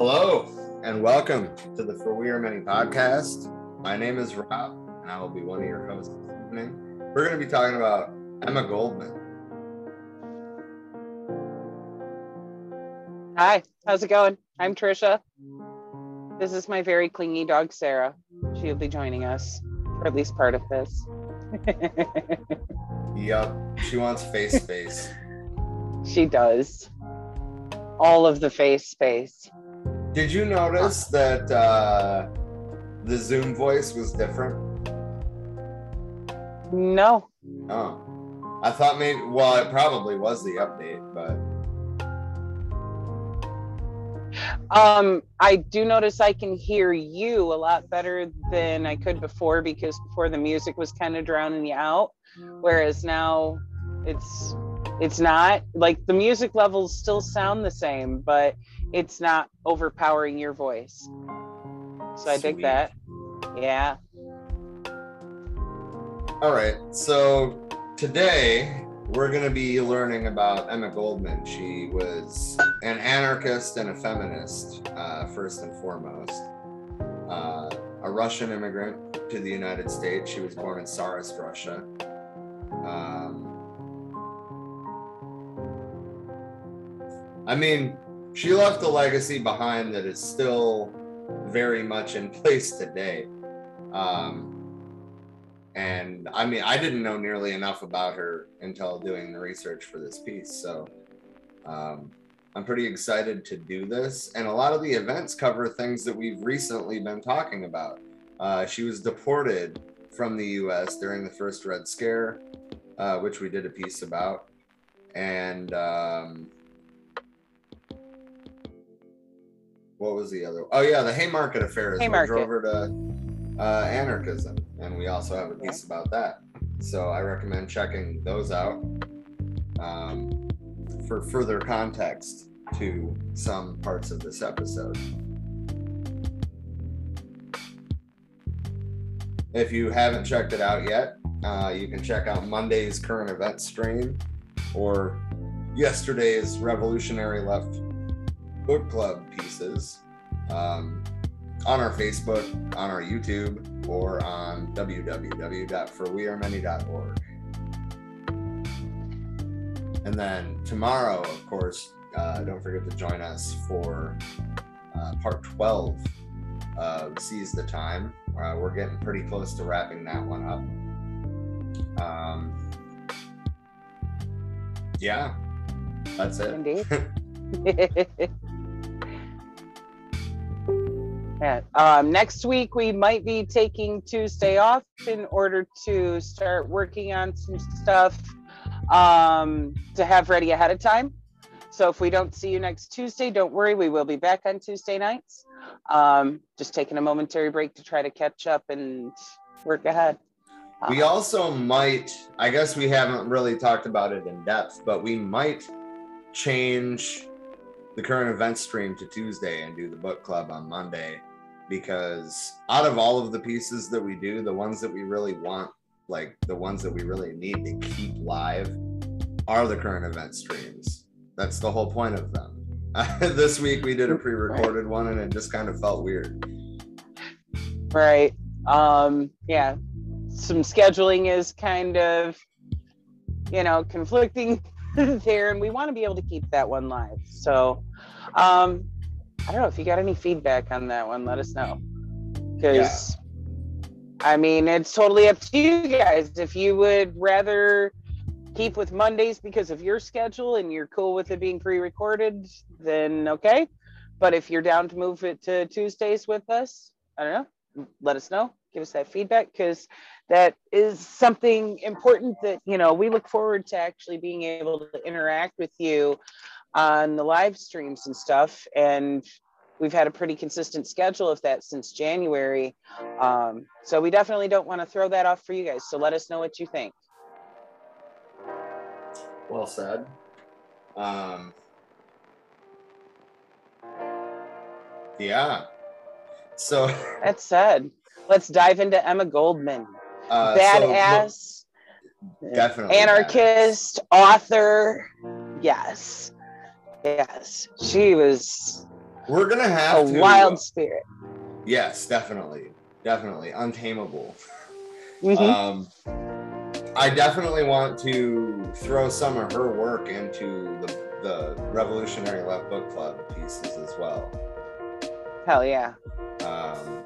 Hello and welcome to the For We Are Many podcast. My name is Rob and I will be one of your hosts this evening. We're going to be talking about Emma Goldman. Hi, how's it going? I'm Trisha. This is my very clingy dog, Sarah. She'll be joining us for at least part of this. yep, she wants face space. she does. All of the face space. Did you notice that uh, the Zoom voice was different? No. Oh, I thought maybe. Well, it probably was the update, but Um, I do notice I can hear you a lot better than I could before because before the music was kind of drowning you out, whereas now it's it's not like the music levels still sound the same, but it's not overpowering your voice. So I dig that. Yeah. All right. So today we're going to be learning about Emma Goldman. She was an anarchist and a feminist, uh, first and foremost. Uh, a Russian immigrant to the United States. She was born in Tsarist Russia. Um, I mean, she left a legacy behind that is still very much in place today. Um, and I mean, I didn't know nearly enough about her until doing the research for this piece. So um, I'm pretty excited to do this. And a lot of the events cover things that we've recently been talking about. Uh, she was deported from the US during the first Red Scare, uh, which we did a piece about. And um, what was the other? Oh, yeah, the Haymarket Affair is what Haymarket. drove her to uh, anarchism, and we also have a piece about that. So I recommend checking those out um, for further context to some parts of this episode. If you haven't checked it out yet, uh, you can check out Monday's current event stream or yesterday's Revolutionary Left book club pieces. Um, on our Facebook, on our YouTube, or on www.forwearemany.org. And then tomorrow, of course, uh, don't forget to join us for uh, part 12 of Seize the Time. Uh, we're getting pretty close to wrapping that one up. Um, yeah, that's it. Indeed. yeah. Um, next week we might be taking Tuesday off in order to start working on some stuff um, to have ready ahead of time. So if we don't see you next Tuesday, don't worry. We will be back on Tuesday nights. Um, just taking a momentary break to try to catch up and work ahead. We Um, also might, I guess we haven't really talked about it in depth, but we might change the current event stream to Tuesday and do the book club on Monday because out of all of the pieces that we do, the ones that we really want, like the ones that we really need to keep live, are the current event streams. That's the whole point of them. this week we did a pre recorded one and it just kind of felt weird. Right. Um, yeah. Some scheduling is kind of, you know, conflicting there, and we want to be able to keep that one live. So, um, I don't know if you got any feedback on that one, let us know. Because, I mean, it's totally up to you guys. If you would rather keep with Mondays because of your schedule and you're cool with it being pre recorded, then okay. But if you're down to move it to Tuesdays with us, I don't know let us know give us that feedback because that is something important that you know we look forward to actually being able to interact with you on the live streams and stuff and we've had a pretty consistent schedule of that since january. Um, so we definitely don't want to throw that off for you guys so let us know what you think. Well said. Um, yeah. So, that said. Let's dive into emma goldman. Uh, so, badass. look, definitely anarchist author. Yes yes she was we're gonna have a to, wild spirit. Yes, definitely, definitely untamable. Mhm. Um, I definitely want to throw some of her work into the, the Revolutionary Left Book Club pieces as well. Hell yeah. Um,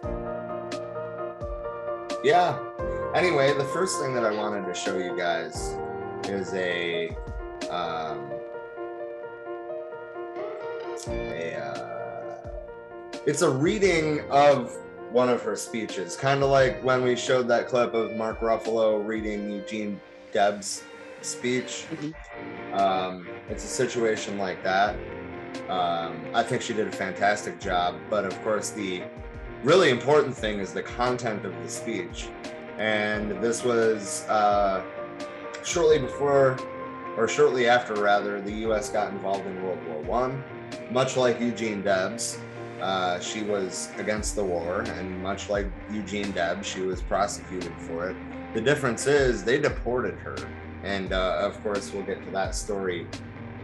yeah. Anyway, the first thing that I wanted to show you guys is a um, a uh, it's a reading of one of her speeches, kind of like when we showed that clip of Mark Ruffalo reading Eugene Debs' speech. Mhm. Um, it's a situation like that. Um, I think she did a fantastic job, but of course, the really important thing is the content of the speech. And this was uh, shortly before, or shortly after, rather, the U.S. got involved in World War One. Much like Eugene Debs, uh, she was against the war, and much like Eugene Debs, she was prosecuted for it. The difference is they deported her, and uh, of course, we'll get to that story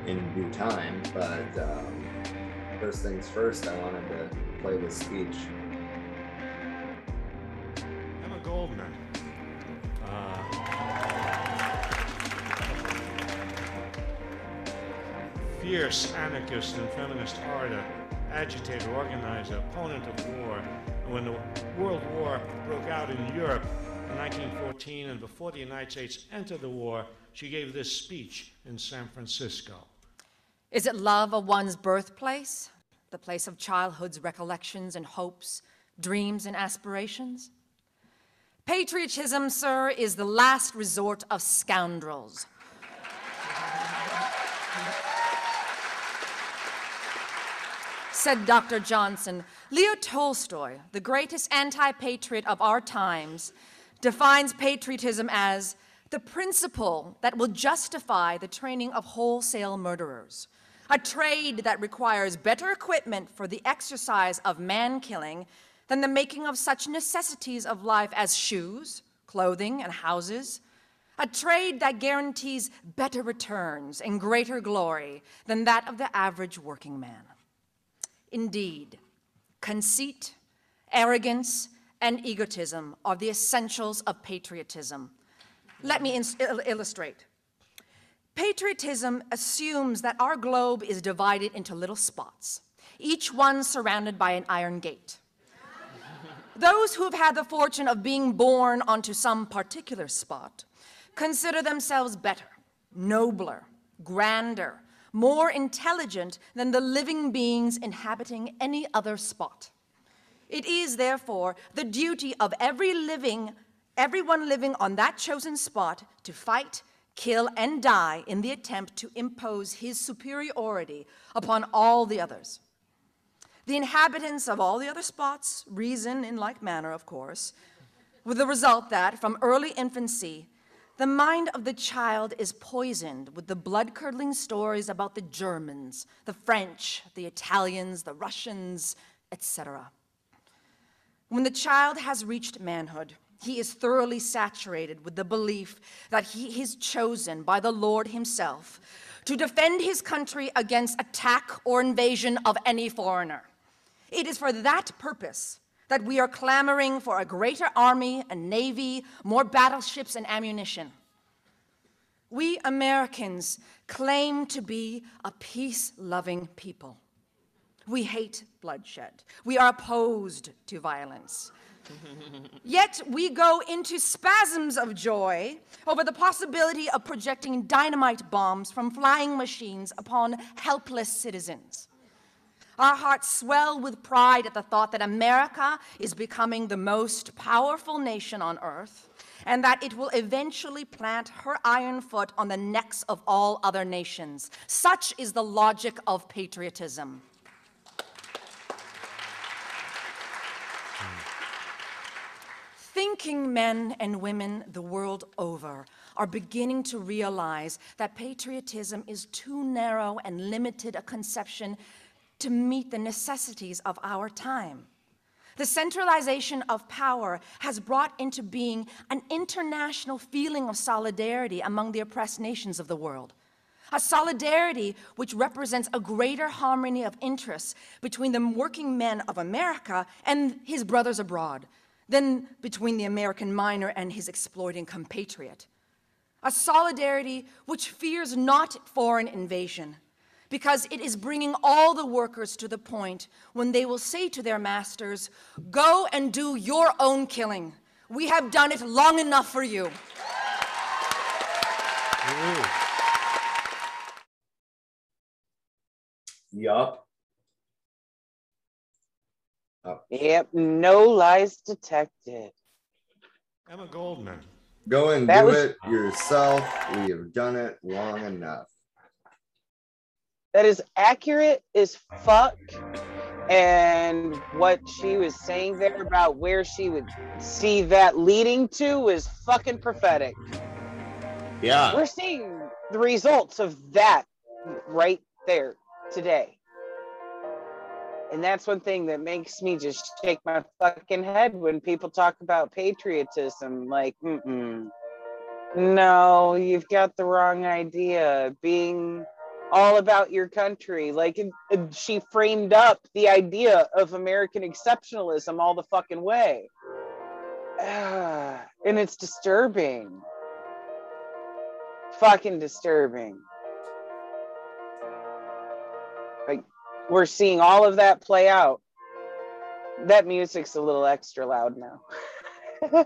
in due time. But um, first things first, I wanted to play this speech. Emma Goldman. Fierce anarchist and feminist orator, agitator, organizer, opponent of war. And when the World War broke out in Europe in 1914 and before the United States entered the war, she gave this speech in San Francisco. Is it love of one's birthplace, the place of childhood's recollections and hopes, dreams and aspirations? Patriotism, sir, is the last resort of scoundrels. Said Dr. Johnson, Leo Tolstoy, the greatest anti patriot of our times, defines patriotism as the principle that will justify the training of wholesale murderers, a trade that requires better equipment for the exercise of man killing than the making of such necessities of life as shoes, clothing, and houses, a trade that guarantees better returns and greater glory than that of the average working man. Indeed, conceit, arrogance, and egotism are the essentials of patriotism. Let me il- illustrate. Patriotism assumes that our globe is divided into little spots, each one surrounded by an iron gate. Those who have had the fortune of being born onto some particular spot consider themselves better, nobler, grander, more intelligent than the living beings inhabiting any other spot. It is, therefore, the duty of every living, everyone living on that chosen spot to fight, kill, and die in the attempt to impose his superiority upon all the others. The inhabitants of all the other spots reason in like manner, of course, with the result that, from early infancy, the mind of the child is poisoned with the blood curdling stories about the Germans, the French, the Italians, the Russians, etc. When the child has reached manhood, he is thoroughly saturated with the belief that he is chosen by the Lord Himself to defend his country against attack or invasion of any foreigner. It is for that purpose that we are clamoring for a greater army and navy, more battleships and ammunition. We Americans claim to be a peace loving people. We hate bloodshed. We are opposed to violence. Yet we go into spasms of joy over the possibility of projecting dynamite bombs from flying machines upon helpless citizens. Our hearts swell with pride at the thought that America is becoming the most powerful nation on earth and that it will eventually plant her iron foot on the necks of all other nations. Such is the logic of patriotism. Thinking men and women the world over are beginning to realize that patriotism is too narrow and limited a conception to meet the necessities of our time. The centralization of power has brought into being an international feeling of solidarity among the oppressed nations of the world, a solidarity which represents a greater harmony of interests between the working men of America and his brothers abroad than between the American miner and his exploiting compatriot. A solidarity which fears not foreign invasion, because it is bringing all the workers to the point when they will say to their masters, Go and do your own killing. We have done it long enough for you. Ooh. Yup. Yep, no lies detected. Emma Goldman. Go and That do was- it yourself. We have done it long enough. That is accurate as fuck. And what she was saying there about where she would see that leading to is fucking prophetic. Yeah. We're seeing the results of that right there today. And that's one thing that makes me just shake my fucking head when people talk about patriotism. Like, mm-mm. no, you've got the wrong idea. Being all about your country. Like, she framed up the idea of American exceptionalism all the fucking way. And it's disturbing. Fucking disturbing. Like, we're seeing all of that play out. That music's a little extra loud now.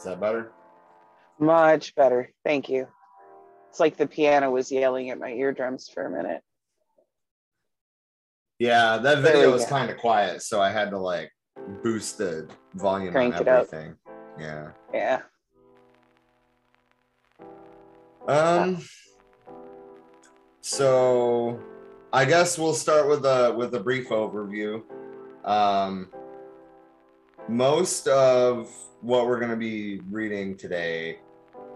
Is that better? Much better. Thank you. It's like the piano was yelling at my eardrums for a minute. Yeah, that video was kind of quiet, so I had to like boost the volume Crank on everything. Yeah. Yeah. Um. So, I guess we'll start with a with a brief overview. Um, most of what we're going to be reading today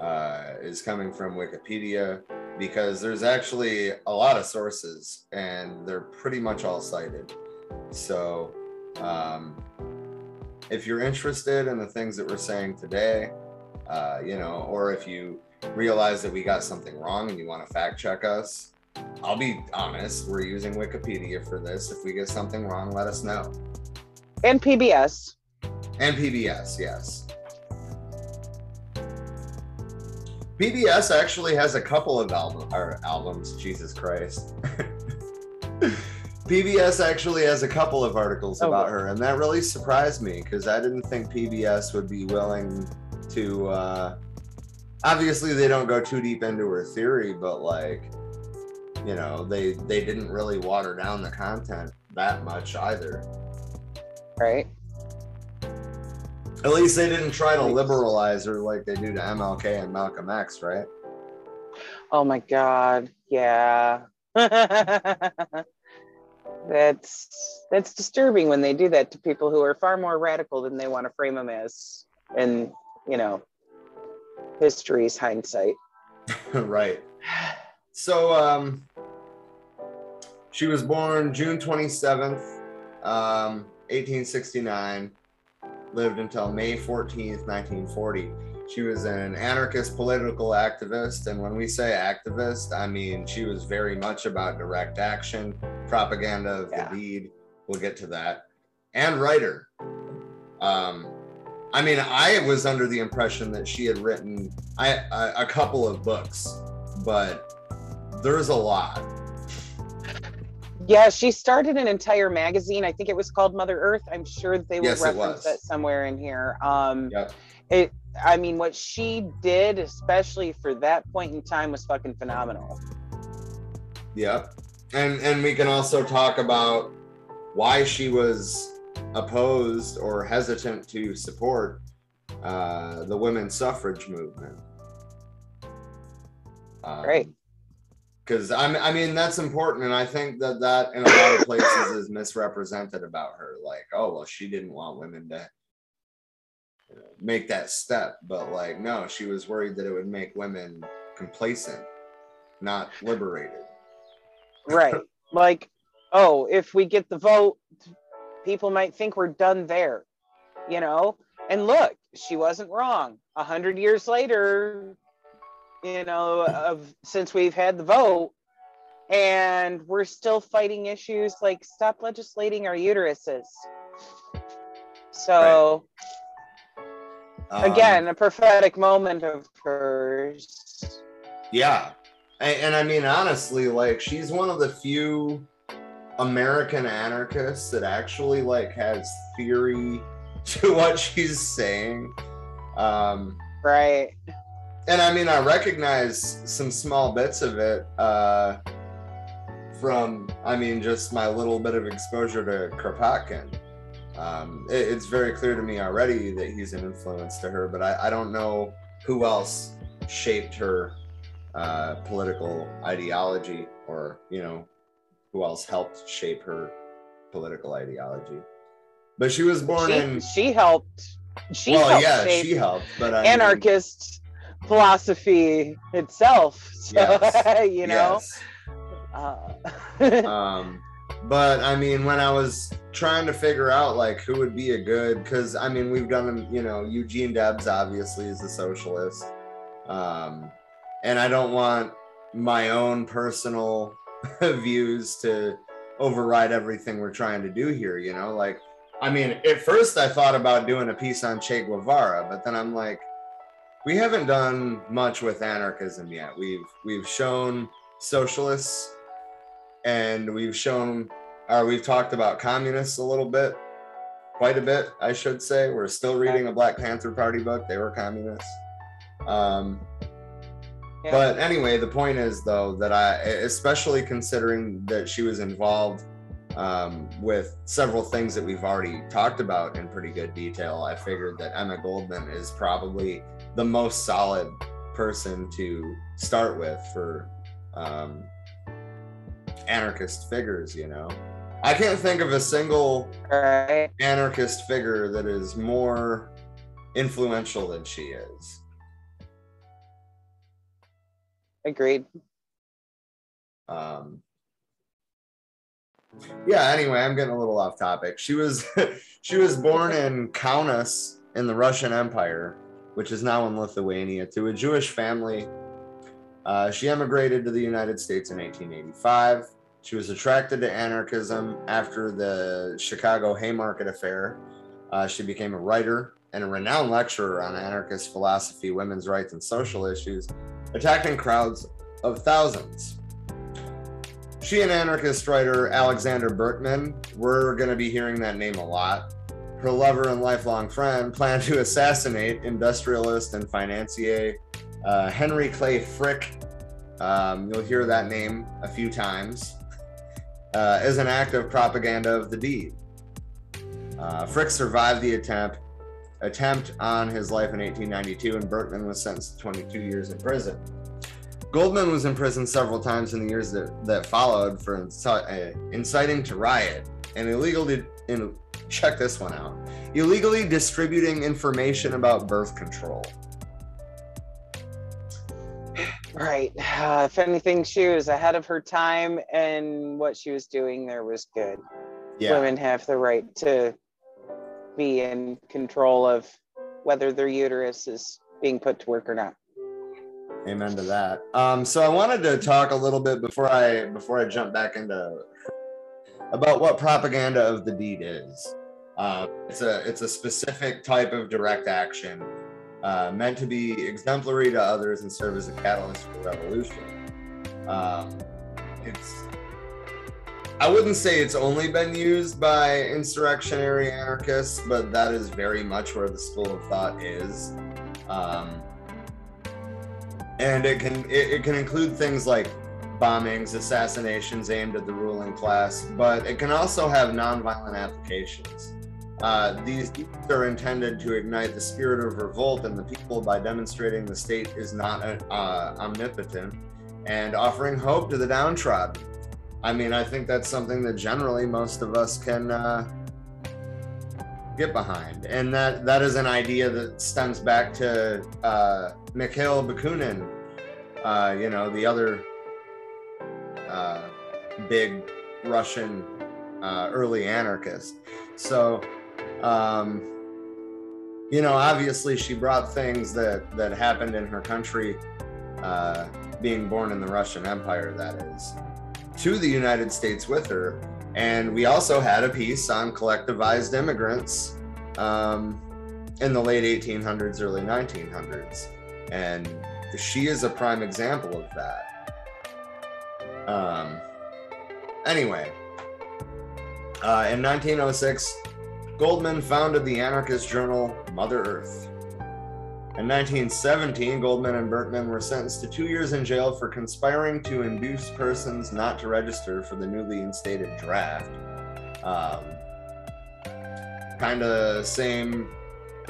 uh, is coming from Wikipedia because there's actually a lot of sources and they're pretty much all cited. So, um, if you're interested in the things that we're saying today, uh, you know, or if you realize that we got something wrong and you want to fact check us, I'll be honest, we're using Wikipedia for this. If we get something wrong, let us know. And PBS. And PBS, yes. PBS actually has a couple of album, or albums, Jesus Christ. PBS actually has a couple of articles Oh. about her, and that really surprised me because I didn't think PBS would be willing to. Uh, obviously, they don't go too deep into her theory, but like, you know, they they didn't really water down the content that much either. Right. At least they didn't try to liberalize her like they do to MLK and Malcolm X, right? Oh my God. Yeah. that's that's disturbing when they do that to people who are far more radical than they want to frame them as. And you know, history's hindsight. right. So um she was born June 27th, um, 1869, lived until May 14th, 1940. She was an anarchist political activist, and when we say activist, I mean she was very much about direct action, propaganda of Yeah. the deed. We'll get to that. And writer. Um, I mean, I was under the impression that she had written I, a couple of books, but there's a lot. Yeah, she started an entire magazine. I think it was called Mother Earth. I'm sure they will Yes, reference that somewhere in here. Um, Yep. it. I mean, what she did, especially for that point in time, was fucking phenomenal. Yep. And and we can also talk about why she was opposed or hesitant to support uh, the women's suffrage movement. Um, Right. Because I I mean that's important, and I think that that in a lot of places is misrepresented about her. Like, oh well, she didn't want women to you know, make that step, but like, no, she was worried that it would make women complacent, not liberated. Right. like, oh, if we get the vote, people might think we're done there, you know? And look, she wasn't wrong. A hundred years later, you know, of since we've had the vote, and we're still fighting issues like stop legislating our uteruses. So Um, again, a prophetic moment of hers. Yeah. And, and I mean, honestly, like she's one of the few American anarchists that actually like has theory to what she's saying. Um, Right. And I mean, I recognize some small bits of it uh, from, I mean, just my little bit of exposure to Kropotkin. Um, it- it's very clear to me already that he's an influence to her, but I, I don't know who else shaped her uh, political ideology or, you know, who else helped shape her political ideology. But she was born She, in, she helped. She well, helped yeah, she helped, but I mean- anarchist philosophy itself. So, Yes, you know. yes. Uh, um but i mean when i was trying to figure out like who would be a good because i mean we've done you know eugene debs obviously is a socialist um and i don't want my own personal views to override everything we're trying to do here you know like i mean at first i thought about doing a piece on che guevara but then i'm like we haven't done much with anarchism yet. We've we've shown socialists and we've shown or we've talked about communists a little bit quite a bit i should say. We're still reading a black panther party book. They were communists. Um, Yeah. but anyway the point is though that i especially considering that she was involved um, with several things that we've already talked about in pretty good detail i figured that emma goldman is probably the most solid person to start with for um, anarchist figures you know i can't think of a single right. anarchist figure that is more influential than she is Agreed. um yeah anyway i'm getting a little off topic she was she was born in kaunas in the russian empire which is now in lithuania to a jewish family. Uh, she emigrated to the united states in 1885 she was attracted to anarchism after the chicago haymarket affair. Uh, she became a writer and a renowned lecturer on anarchist philosophy women's rights and social issues attacking crowds of thousands. She and anarchist writer Alexander Berkman, we're going to be hearing that name a lot. Her lover and lifelong friend planned to assassinate industrialist and financier uh, Henry Clay Frick. Um, you'll hear that name a few times uh, as an act of propaganda of the deed. Uh, Frick survived the attempt attempt on his life in 1892, and Berkman was sentenced to 22 years in prison. Goldman was imprisoned several times in the years that, that followed for uh, inciting to riot and illegally in, check this one out illegally distributing information about birth control. Right. Uh, if anything, she was ahead of her time, and what she was doing there was good. Yeah, Women have the right to be in control of whether their uterus is being put to work or not. amen to that. Um, so I wanted to talk a little bit before I before I jump back into about what propaganda of the deed is. Uh, it's a it's a specific type of direct action uh, meant to be exemplary to others and serve as a catalyst for revolution. Um, it's I wouldn't say it's only been used by insurrectionary anarchists, but that is very much where the school of thought is. Um, and it can it, it can include things like bombings, assassinations aimed at the ruling class, but it can also have nonviolent applications. Uh, these are intended to ignite the spirit of revolt in the people by demonstrating the state is not uh, omnipotent and offering hope to the downtrodden. I mean, I think that's something that generally most of us can uh, get behind, and that that is an idea that stems back to uh, Mikhail Bakunin, uh, you know, the other uh, big Russian uh, early anarchist. So, um, you know, obviously she brought things that that happened in her country, uh, being born in the Russian Empire, that is, to the United States with her. And we also had a piece on collectivized immigrants um, in the late 1800s, early 1900s, and she is a prime example of that. Um, anyway, uh, in 1906, Goldman founded the anarchist journal Mother Earth. In 1917, Goldman and Berkman were sentenced to two years in jail for conspiring to induce persons not to register for the newly instated draft. Um, kind of same,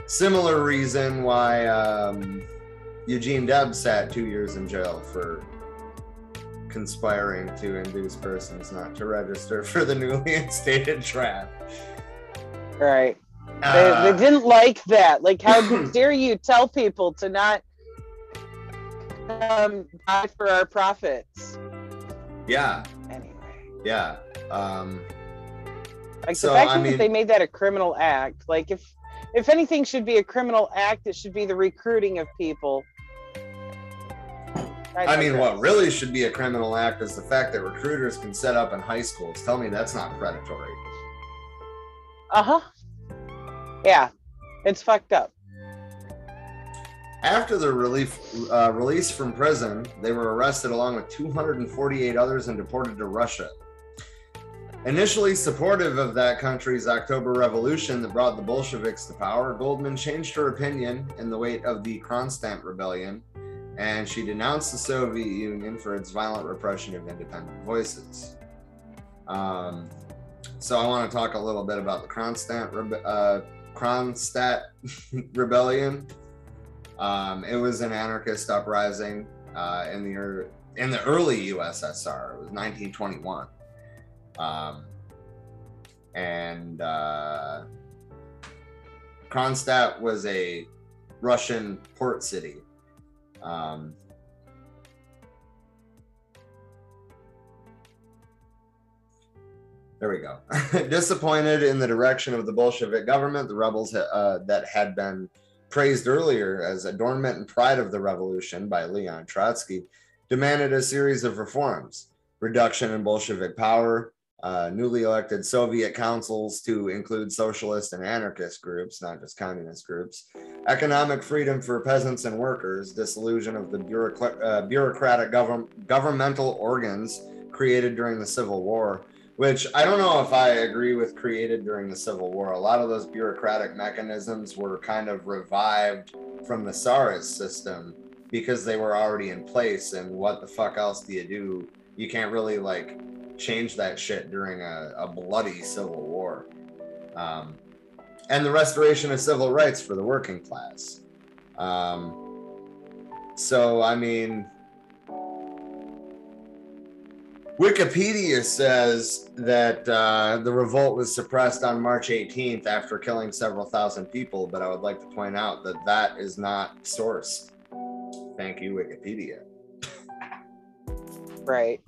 similar reason why um, Eugene Debs sat two years in jail for conspiring to induce persons not to register for the newly instated draft. Right. Uh, they, they didn't like that. Like, how dare you tell people to not um, die for our profits? yeah, Anyway, yeah. Um, like So, the fact I that they made that a criminal act. Like, if if anything should be a criminal act, it should be the recruiting of people. I mean, what really should be a criminal act is the fact that recruiters can set up in high schools. Tell me that's not predatory. Uh huh. Yeah, it's fucked up. After their relief, uh, release from prison, they were arrested along with 248 others and deported to Russia. Initially supportive of that country's October Revolution that brought the Bolsheviks to power, Goldman changed her opinion in the wake of the Kronstadt Rebellion, and she denounced the Soviet Union for its violent repression of independent voices. Um, so I want to talk a little bit about the Kronstadt, Rebe- uh, Kronstadt Rebellion. Um, it was an anarchist uprising uh, in the ear- in the early USSR. It was 1921, um, and uh, Kronstadt was a Russian port city. Um, there we go. Disappointed in the direction of the Bolshevik government, the rebels uh, that had been praised earlier as adornment and pride of the revolution by Leon Trotsky, demanded a series of reforms reduction in Bolshevik power, uh, newly elected Soviet councils to include socialist and anarchist groups, not just communist groups, economic freedom for peasants and workers, dissolution of the uh, bureaucratic govern- governmental organs created during the Civil War, which I don't know if I agree with created during the Civil War. A lot of those bureaucratic mechanisms were kind of revived from the Tsarist system because they were already in place. And what the fuck else do you do? You can't really like change that shit during a, a bloody civil war. Um, and the restoration of civil rights for the working class. Um, so, I mean, Wikipedia says that uh, the revolt was suppressed on March 18th after killing several thousand people, but I would like to point out that that is not sourced. Thank you, Wikipedia. Right.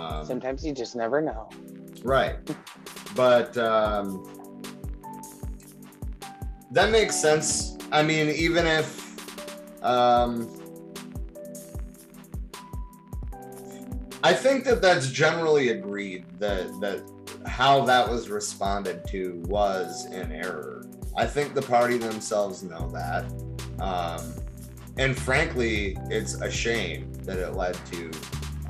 Um, Sometimes you just never know. Right. But um, that makes sense. I mean, even if um, I think that that's generally agreed that that how that was responded to was in error. I think the party themselves know that. Um, and frankly, it's a shame that it led to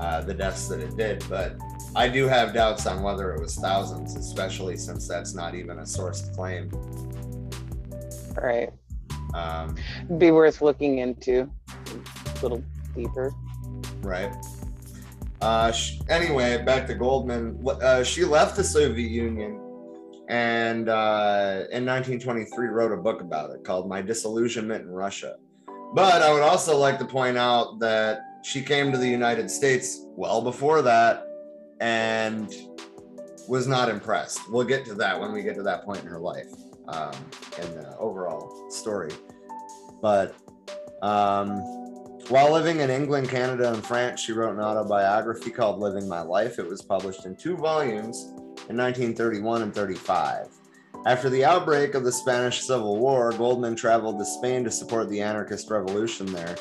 uh, the deaths that it did. But I do have doubts on whether it was thousands, especially since that's not even a sourced claim. Right. Um, Be worth looking into a little deeper. right. Uh, sh- anyway, back to Goldman. Uh, she left the Soviet Union and uh, in 1923 wrote a book about it called My Disillusionment in Russia. But I would also like to point out that she came to the United States well before that and was not impressed. We'll get to that when we get to that point in her life um, in the overall story. But um, while living in England, Canada, and France, she wrote an autobiography called Living My Life. It was published in two volumes in 1931 and 35. After the outbreak of the Spanish Civil War, Goldman traveled to Spain to support the anarchist revolution there.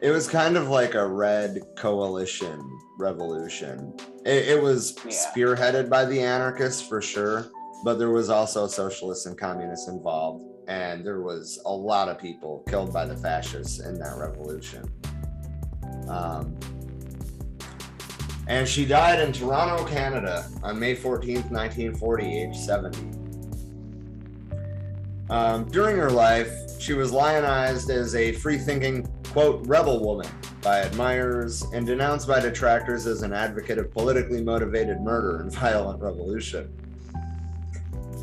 It was kind of like a red coalition revolution. It, it was Yeah. spearheaded by the anarchists for sure, but there was also socialists and communists involved, and there was a lot of people killed by the fascists in that revolution. Um, and she died in Toronto, Canada on May 14th, 1940, age 70. Um, during her life, she was lionized as a free thinking, quote, rebel woman by admirers and denounced by detractors as an advocate of politically motivated murder and violent revolution.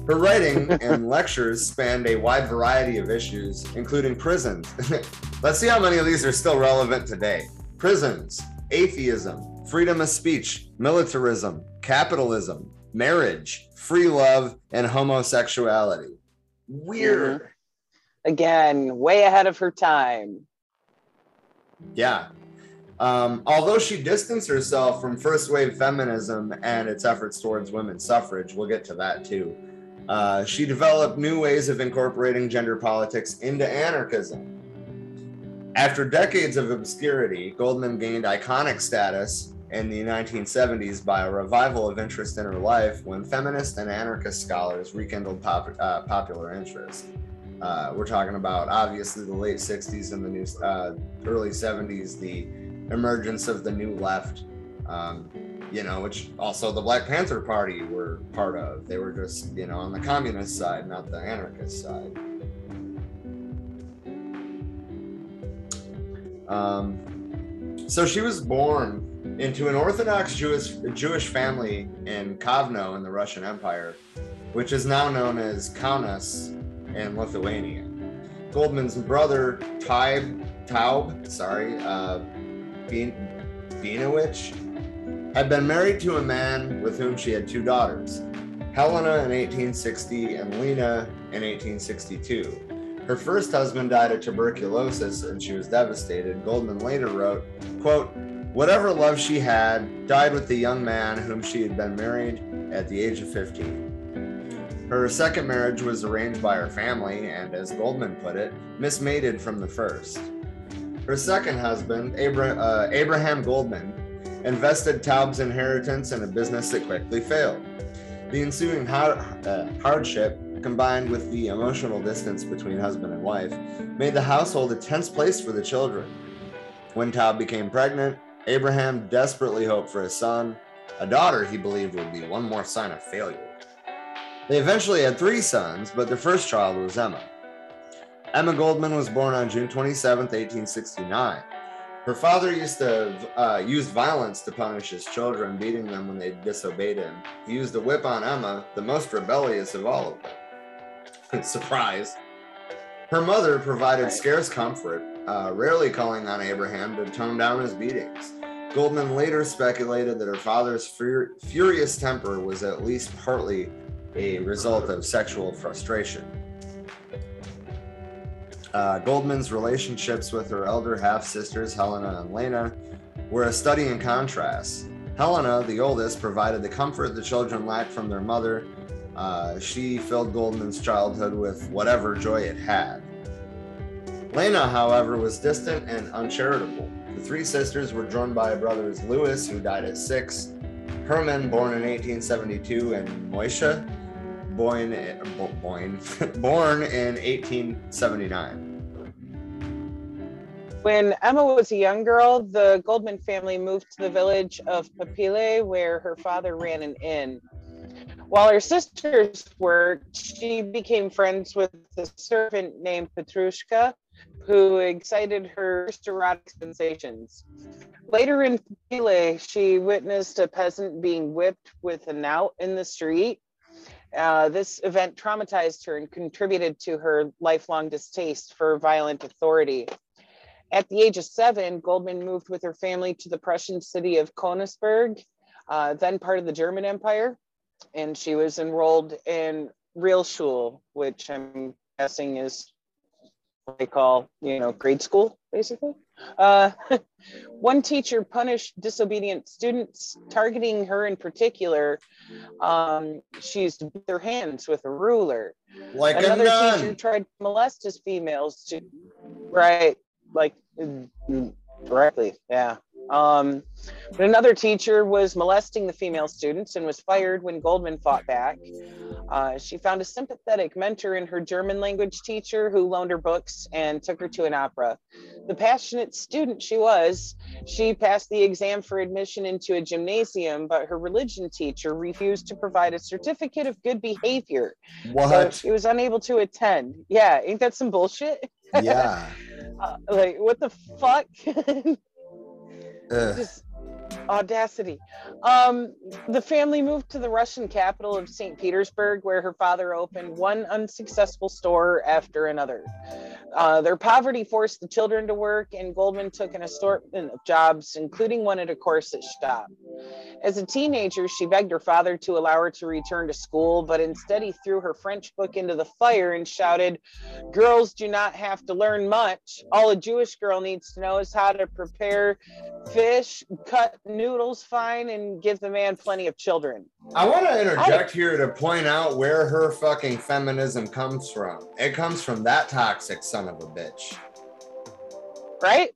Her writing and lectures spanned a wide variety of issues, including prisons. Let's see how many of these are still relevant today. Prisons, atheism, freedom of speech, militarism, capitalism, marriage, free love, and homosexuality. Weird. Mm-hmm. Again, way ahead of her time. Yeah. Um, although she distanced herself from first wave feminism and its efforts towards women's suffrage, we'll get to that too. Uh, she developed new ways of incorporating gender politics into anarchism. After decades of obscurity, Goldman gained iconic status in the 1970s by a revival of interest in her life when feminist and anarchist scholars rekindled pop, uh, popular interest. Uh, we're talking about obviously the late 60s and the new uh, early 70s, the emergence of the new left, um, you know, which also the Black Panther Party were part of. They were just, you know, on the communist side, not the anarchist side. Um, so she was born into an Orthodox Jewish Jewish family in Kovno in the Russian Empire, which is now known as Kaunas in Lithuania. Goldman's brother, Taib, Taub, sorry, uh, had been married to a man with whom she had two daughters, Helena in 1860 and Lena in 1862. Her first husband died of tuberculosis and she was devastated. Goldman later wrote, quote, Whatever love she had died with the young man whom she had been married at the age of 15. Her second marriage was arranged by her family and, as Goldman put it, mismated from the first. Her second husband, Abra- uh, Abraham Goldman, invested Taub's inheritance in a business that quickly failed. The ensuing uh, hardship, combined with the emotional distance between husband and wife, made the household a tense place for the children. When Taub became pregnant, Abraham desperately hoped for a son. A daughter he believed would be one more sign of failure. They eventually had three sons, but their first child was Emma. Emma Goldman was born on June 27, 1869. Her father used to uh, use violence to punish his children, beating them when they disobeyed him. He used a whip on Emma, the most rebellious of all of them. Surprise. Her mother provided scarce comfort, uh, rarely calling on Abraham to tone down his beatings. Goldman later speculated that her father's fur- furious temper was at least partly a result of sexual frustration. Uh, Goldman's relationships with her elder half sisters, Helena and Lena, were a study in contrast. Helena, the oldest, provided the comfort the children lacked from their mother. Uh, she filled Goldman's childhood with whatever joy it had. Lena, however, was distant and uncharitable. The three sisters were joined by brothers Louis, who died at six, Herman, born in 1872, and Moisha, born, born, born in 1879. When Emma was a young girl, the Goldman family moved to the village of Papile, where her father ran an inn. While her sisters worked, she became friends with a servant named Petrushka, who excited her erotic sensations. Later in Papile, she witnessed a peasant being whipped with a knout in the street. Uh, this event traumatized her and contributed to her lifelong distaste for violent authority. At the age of seven, Goldman moved with her family to the Prussian city of Königsberg, uh, then part of the German Empire, and she was enrolled in Realschule, which I'm guessing is they call, you know, grade school, basically. Uh, one teacher punished disobedient students, targeting her in particular. Um, she used to beat their hands with a ruler. Like Another teacher tried to molest his female student. Right, like directly, yeah. Um, but another teacher was molesting the female students and was fired when Goldman fought back. Uh, she found a sympathetic mentor in her German language teacher who loaned her books and took her to an opera. The passionate student she was, she passed the exam for admission into a gymnasium, but her religion teacher refused to provide a certificate of good behavior. So What? she was unable to attend. Yeah, ain't that some bullshit? yeah. Uh, like, what the fuck? Ugh. Just audacity. Um, the family moved to the Russian capital of St. Petersburg, where her father opened one unsuccessful store after another. Uh, their poverty forced the children to work, and Goldman took an assortment of jobs, including one at a corset shop. As a teenager, she begged her father to allow her to return to school, but instead he threw her French book into the fire and shouted, Girls do not have to learn much. All a Jewish girl needs to know is how to prepare fish, cut noodles fine, and give the man plenty of children. I want to interject here to point out where her fucking feminism comes from. It comes from that toxic son of a bitch. Right?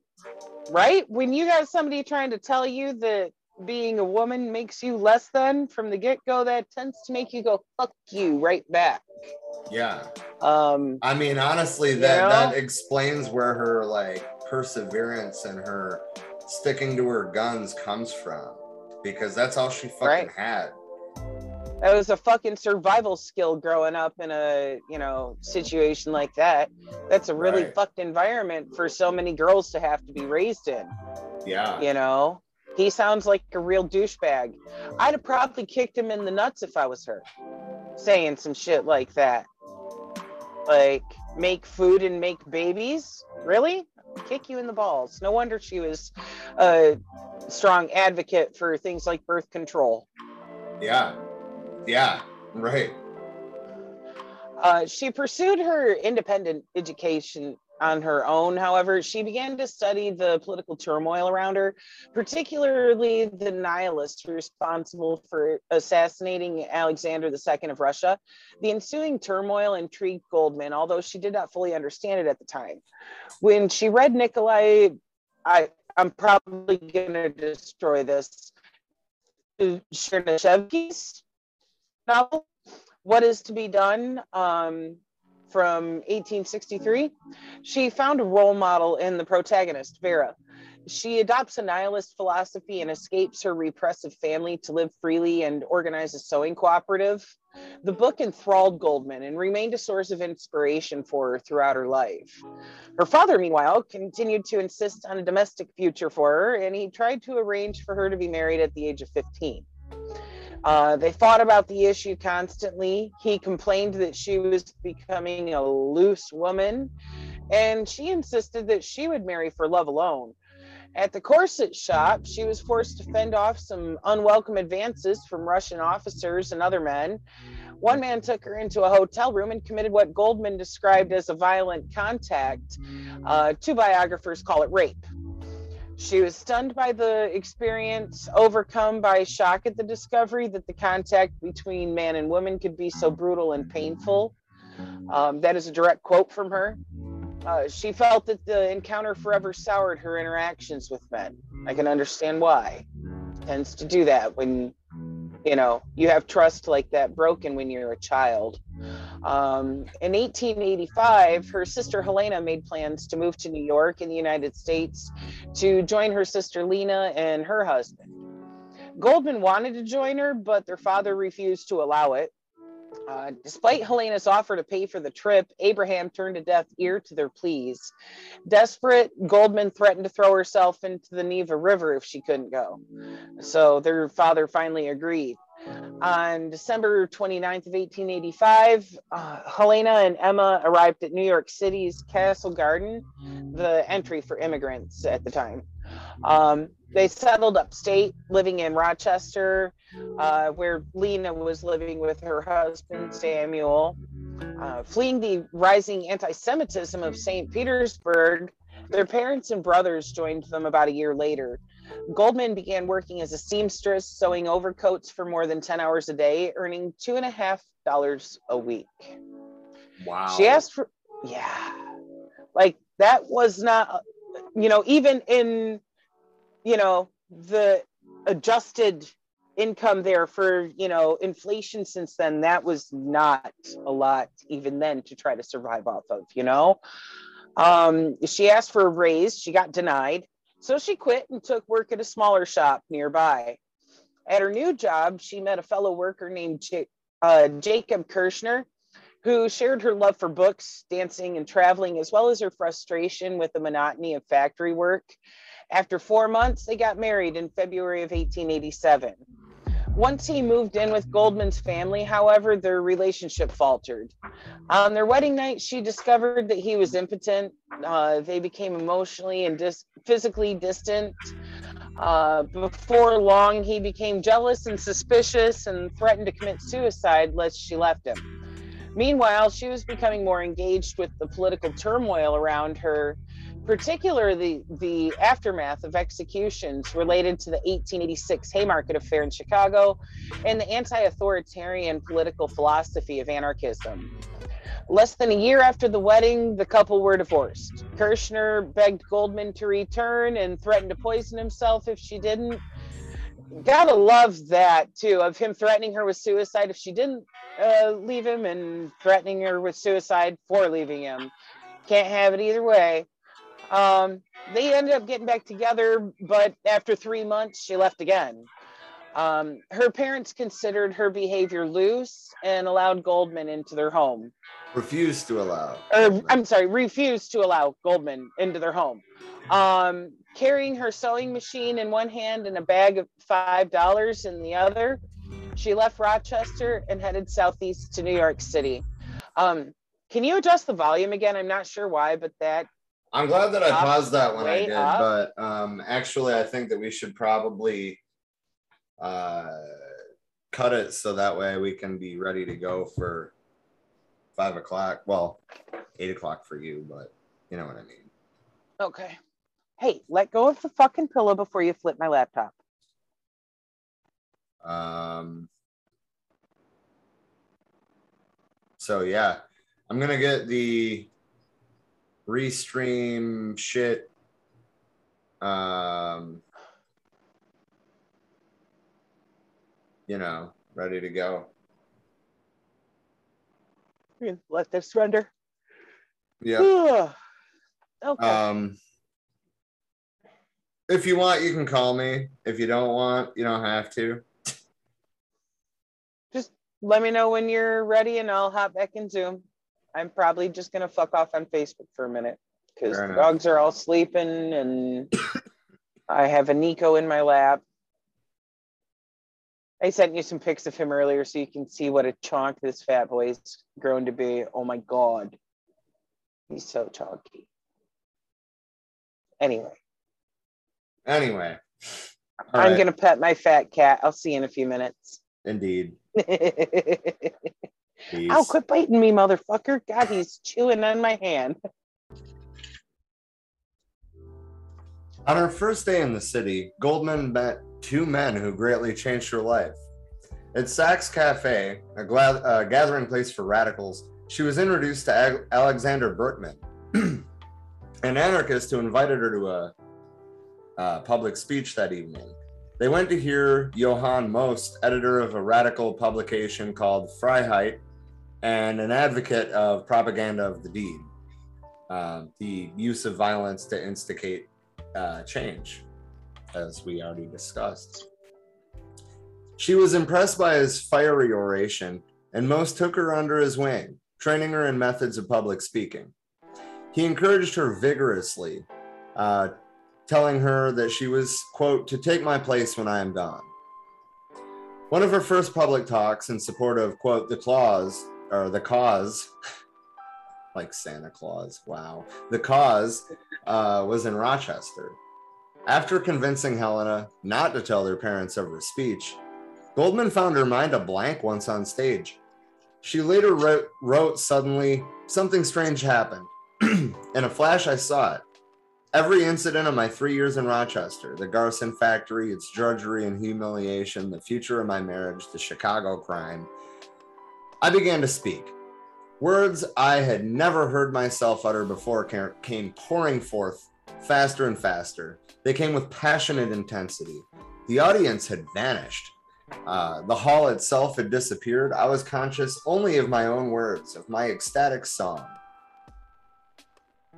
Right? When you got somebody trying to tell you that being a woman makes you less than from the get go, that tends to make you go, fuck you right back. Yeah. Um, I mean, honestly, that You know? that explains where her like perseverance and her sticking to her guns comes from, because that's all she fucking Right. had. that was a fucking survival skill growing up in a you know situation like that that's a really Right. fucked environment for so many girls to have to be raised in Yeah. you know he sounds like a real douchebag i'd have probably kicked him in the nuts if i was her saying some shit like that like make food and make babies really kick you in the balls no wonder she was a strong advocate for things like birth control Yeah. Yeah. Right. Uh, she pursued her independent education on her own. However, she began to study the political turmoil around her, particularly the nihilists responsible for assassinating Alexander II of Russia. The ensuing turmoil intrigued Goldman, although she did not fully understand it at the time. When she read Nikolai, I, I'm probably going to destroy this. Chernyshevsky's novel, What is to be Done, um, from 1863, she found a role model in the protagonist, Vera. She adopts a nihilist philosophy and escapes her repressive family to live freely and organize a sewing cooperative. The book enthralled Goldman and remained a source of inspiration for her throughout her life. Her father, meanwhile, continued to insist on a domestic future for her, and he tried to arrange for her to be married at the age of 15. Uh, they fought about the issue constantly. He complained that she was becoming a loose woman, and she insisted that she would marry for love alone. At the corset shop, she was forced to fend off some unwelcome advances from Russian officers and other men. One man took her into a hotel room and committed what Goldman described as a violent contact. Uh, two biographers call it rape. She was stunned by the experience, overcome by shock at the discovery that the contact between man and woman could be so brutal and painful. Um, that is a direct quote from her. Uh, she felt that the encounter forever soured her interactions with men. I can understand why. Tends to do that when you know you have trust like that broken when you're a child. Um, in 1885, her sister Helena made plans to move to New York in the United States to join her sister Lena and her husband. Goldman wanted to join her, but their father refused to allow it. Uh, despite Helena's offer to pay for the trip, Abraham turned a deaf ear to their pleas. Desperate, Goldman threatened to throw herself into the Neva River if she couldn't go. So their father finally agreed. On December 29th of 1885, uh, Helena and Emma arrived at New York City's Castle Garden, the entry for immigrants at the time. Um, they settled upstate, living in Rochester. uh, where Lena was living with her husband, Samuel. Uh, fleeing the rising anti Semitism of St. Petersburg, their parents and brothers joined them about a year later. Goldman began working as a seamstress, sewing overcoats for more than 10 hours a day, earning two and a half dollars a week. Wow. She asked for, yeah, like that was not, you know, even in, you know, the adjusted income there for, you know, inflation since then, that was not a lot even then to try to survive off of, you know. Um, she asked for a raise, she got denied. So she quit and took work at a smaller shop nearby. At her new job, she met a fellow worker named J- uh, Jacob Kershner, who shared her love for books, dancing, and traveling, as well as her frustration with the monotony of factory work. After four months, they got married in February of 1887. Once he moved in with Goldman's family, however, their relationship faltered. On their wedding night, she discovered that he was impotent. Uh, they became emotionally and dis- physically distant. Uh, before long, he became jealous and suspicious and threatened to commit suicide lest she left him. Meanwhile, she was becoming more engaged with the political turmoil around her, particularly the, the aftermath of executions related to the 1886 Haymarket affair in Chicago and the anti authoritarian political philosophy of anarchism. Less than a year after the wedding, the couple were divorced. Kershner begged Goldman to return and threatened to poison himself if she didn't. Gotta love that too, of him threatening her with suicide if she didn't uh, leave him and threatening her with suicide for leaving him. Can't have it either way. Um, they ended up getting back together, but after three months, she left again. Um, her parents considered her behavior loose and allowed Goldman into their home. Refused to allow. Or, I'm sorry, refused to allow Goldman into their home. Um, carrying her sewing machine in one hand and a bag of $5 in the other, she left Rochester and headed southeast to New York City. Um, can you adjust the volume again? I'm not sure why, but that I'm glad that I paused that when I did, up. but um, actually, I think that we should probably uh, cut it so that way we can be ready to go for five o'clock. Well, eight o'clock for you, but you know what I mean. okay. Hey, let go of the fucking pillow before you flip my laptop. Um, so yeah, I'm gonna get the restream shit. Um, you know, ready to go. Let this render. Yeah. okay. Um, if you want, you can call me. If you don't want, you don't have to. just let me know when you're ready and I'll hop back in Zoom. I'm probably just gonna fuck off on Facebook for a minute because the dogs are all sleeping and I have a Nico in my lap. I sent you some pics of him earlier so you can see what a chonk this fat boy's grown to be. Oh my god. He's so chonky. Anyway, Anyway, All I'm right. gonna pet my fat cat. I'll see you in a few minutes. indeed. Peace. Ow, quit biting me, motherfucker. God, he's chewing on my hand. On her first day in the city, Goldman met two men who greatly changed her life. At Sachs Cafe, a uh, gathering place for radicals, she was introduced to Ag- Alexander Berkman, an anarchist who invited her to a, uh public speech that evening. They went to hear Johann Most, editor of a radical publication called Freiheit, and an advocate of propaganda of the deed, uh, the use of violence to instigate uh, change, as we already discussed. She was impressed by his fiery oration, and Most took her under his wing, training her in methods of public speaking. He encouraged her vigorously, uh, telling her that she was, quote, to take my place when I am gone. One of her first public talks in support of, quote, the clause, or the cause, like Santa Claus, wow, the cause uh, was in Rochester. After convincing Helena not to tell their parents of her speech, Goldman found her mind a blank once on stage. She later wrote, wrote suddenly, something strange happened. In a flash, I saw it. Every incident of my three years in Rochester, the Garson factory, its drudgery and humiliation, the future of my marriage, the Chicago crime, I began to speak. Words I had never heard myself utter before came pouring forth faster and faster. They came with passionate intensity. The audience had vanished. Uh, the hall itself had disappeared. I was conscious only of my own words, of my ecstatic song.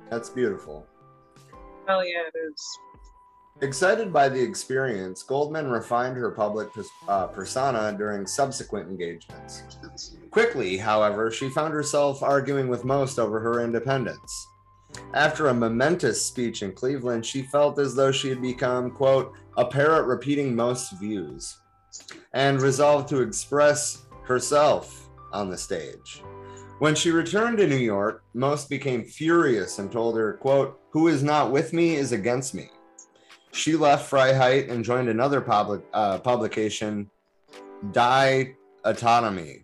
That's beautiful. Oh, yeah, it is. Excited by the experience, Goldman refined her public uh, persona during subsequent engagements. Quickly, however, she found herself arguing with Most over her independence. After a momentous speech in Cleveland, she felt as though she had become, quote, a parrot repeating Most views, and resolved to express herself on the stage. When she returned to New York, Most became furious and told her, quote, who is not with me is against me. She left Freiheit and joined another public, uh, publication, Die Autonomie,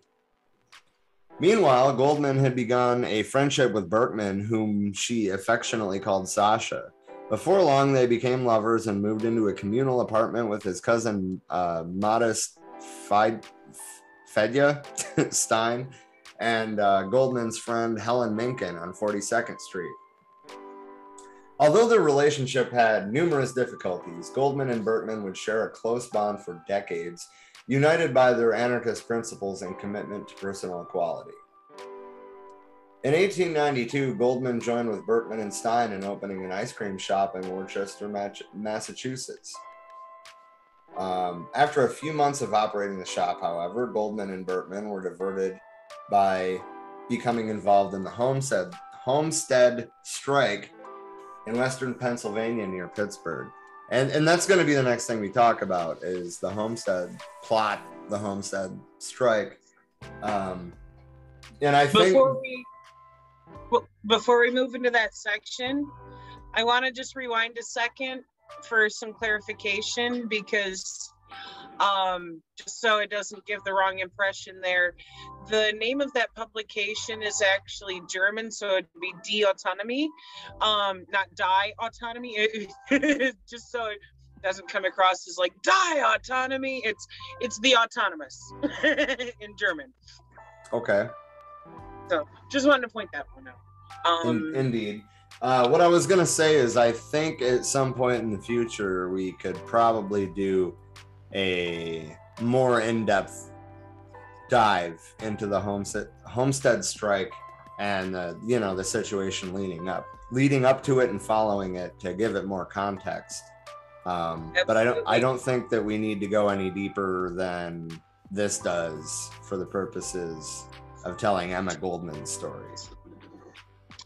Meanwhile, Goldman had begun a friendship with Berkman, whom she affectionately called Sasha. Before long, they became lovers and moved into a communal apartment with his cousin, uh, Modest Fedya Stein, and uh, Goldman's friend Helen Minkin on 42nd Street. Although their relationship had numerous difficulties, Goldman and Berkman would share a close bond for decades united by their anarchist principles and commitment to personal equality. In 1892, Goldman joined with Berkman and Stein in opening an ice cream shop in Worcester, Massachusetts. Um, after a few months of operating the shop, however, Goldman and Berkman were diverted by becoming involved in the Homestead, Homestead strike in western Pennsylvania near Pittsburgh. And and that's going to be the next thing we talk about is the homestead plot the homestead strike. Um and i think before we before we move into that section i want to just rewind a second for some clarification because um, just so it doesn't give the wrong impression there. The name of that publication is actually German, so it'd be Die Autonomie, um, not Die Autonomy, just so it doesn't come across as like Die Autonomy. It's it's the autonomous in German. Okay. So just wanted to point that one out. Um, in, indeed. Uh, what I was gonna say is, I think at some point in the future we could probably do a more in-depth dive into the homestead homestead strike and uh, you know the situation leading up leading up to it and following it to give it more context. Um, but i don't i don't think that we need to go any deeper than this does for the purposes of telling emma goldman's stories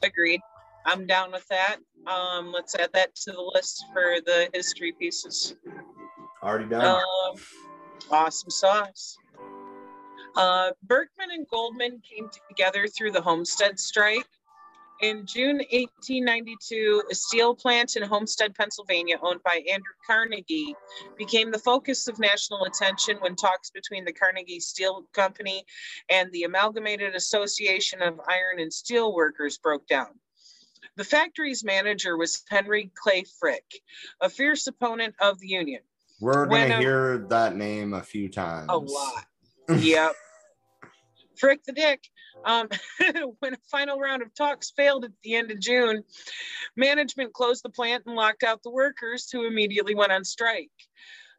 agreed. I'm down with that. Um, let's add that to the list for the history pieces Already done. Um, awesome sauce. Uh, Berkman and Goldman came together through the Homestead strike. In June 1892, a steel plant in Homestead, Pennsylvania, owned by Andrew Carnegie, became the focus of national attention when talks between the Carnegie Steel Company and the Amalgamated Association of Iron and Steel Workers broke down. The factory's manager was Henry Clay Frick, a fierce opponent of the Union. We're going to hear that name a few times. A lot. yep. Frick the Dick. Um, when a final round of talks failed at the end of June, management closed the plant and locked out the workers who immediately went on strike.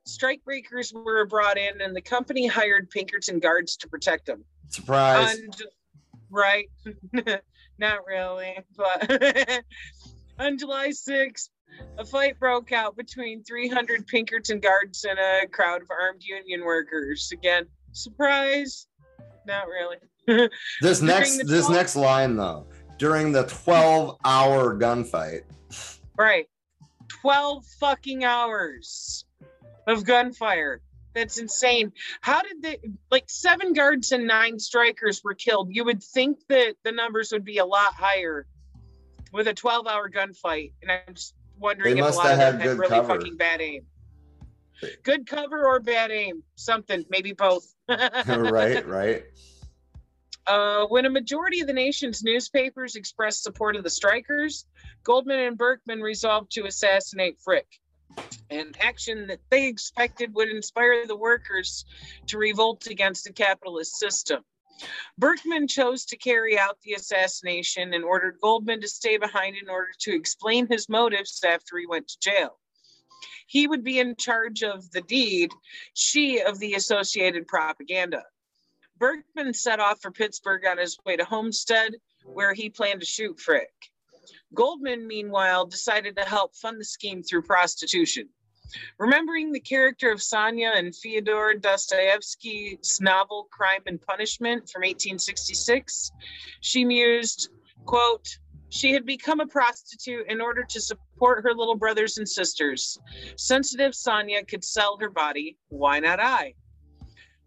Strike breakers were brought in, and the company hired Pinkerton guards to protect them. Surprise. right. Not really, but on July 6th, a fight broke out between 300 Pinkerton guards and a crowd of armed union workers. Again, surprise? Not really. this next 12- this next line though, during the 12 hour gunfight. Right. 12 fucking hours of gunfire. That's insane. How did they like seven guards and nine strikers were killed? You would think that the numbers would be a lot higher with a 12 hour gunfight. And I'm just wondering they if a lot of them had really cover. fucking bad aim. Good cover or bad aim? Something, maybe both. right, right. Uh, when a majority of the nation's newspapers expressed support of the strikers, Goldman and Berkman resolved to assassinate Frick, an action that they expected would inspire the workers to revolt against the capitalist system. Berkman chose to carry out the assassination and ordered Goldman to stay behind in order to explain his motives after he went to jail. He would be in charge of the deed, she of the associated propaganda. Berkman set off for Pittsburgh on his way to Homestead, where he planned to shoot Frick. Goldman, meanwhile, decided to help fund the scheme through prostitution. Remembering the character of Sonia in Fyodor Dostoevsky's novel Crime and Punishment from 1866, she mused, quote, she had become a prostitute in order to support her little brothers and sisters. Sensitive Sonia could sell her body. Why not I?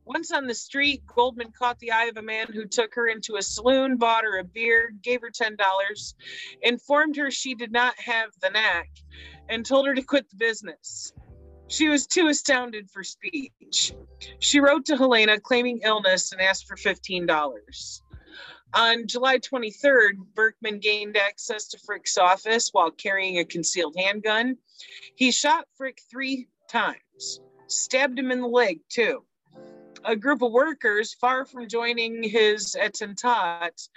Once on the street, Goldman caught the eye of a man who took her into a saloon, bought her a beer, gave her $10, informed her she did not have the knack, and told her to quit the business. She was too astounded for speech. She wrote to Helena claiming illness and asked for $15. On July 23rd, Berkman gained access to Frick's office while carrying a concealed handgun. He shot Frick three times, stabbed him in the leg, too a group of workers, far from joining his attentat,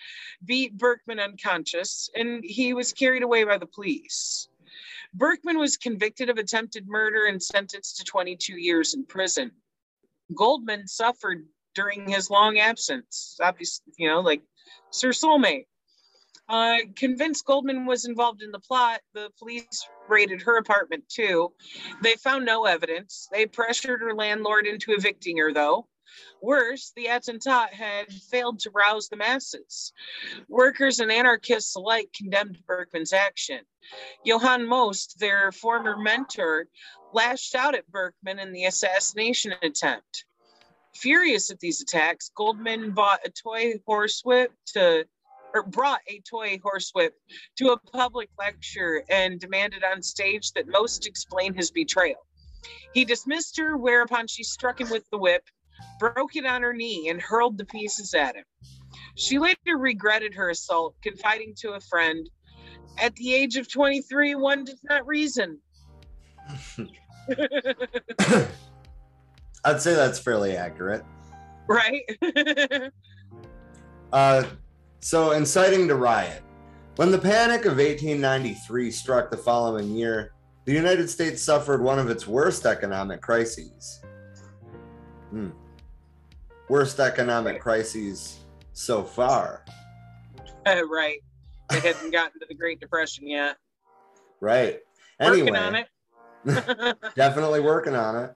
beat Berkman unconscious and he was carried away by the police. Berkman was convicted of attempted murder and sentenced to 22 years in prison. Goldman suffered during his long absence, obviously, you know, like Sir Soulmate. Uh, convinced Goldman was involved in the plot, the police raided her apartment too. They found no evidence. They pressured her landlord into evicting her, though. Worse, the attentat had failed to rouse the masses. Workers and anarchists alike condemned Berkman's action. Johann Most, their former mentor, lashed out at Berkman in the assassination attempt. Furious at these attacks, Goldman bought a toy horsewhip to or brought a toy horsewhip to a public lecture and demanded on stage that Most explain his betrayal. He dismissed her, whereupon she struck him with the whip, broke it on her knee, and hurled the pieces at him. She later regretted her assault, confiding to a friend, At the age of 23, one does not reason. I'd say that's fairly accurate. Right? uh, so, inciting to riot. When the Panic of 1893 struck the following year, the United States suffered one of its worst economic crises. Hmm. Worst economic crises so far. right. They hadn't gotten to the Great Depression yet. Right. Anyway, Working on it. definitely working on it.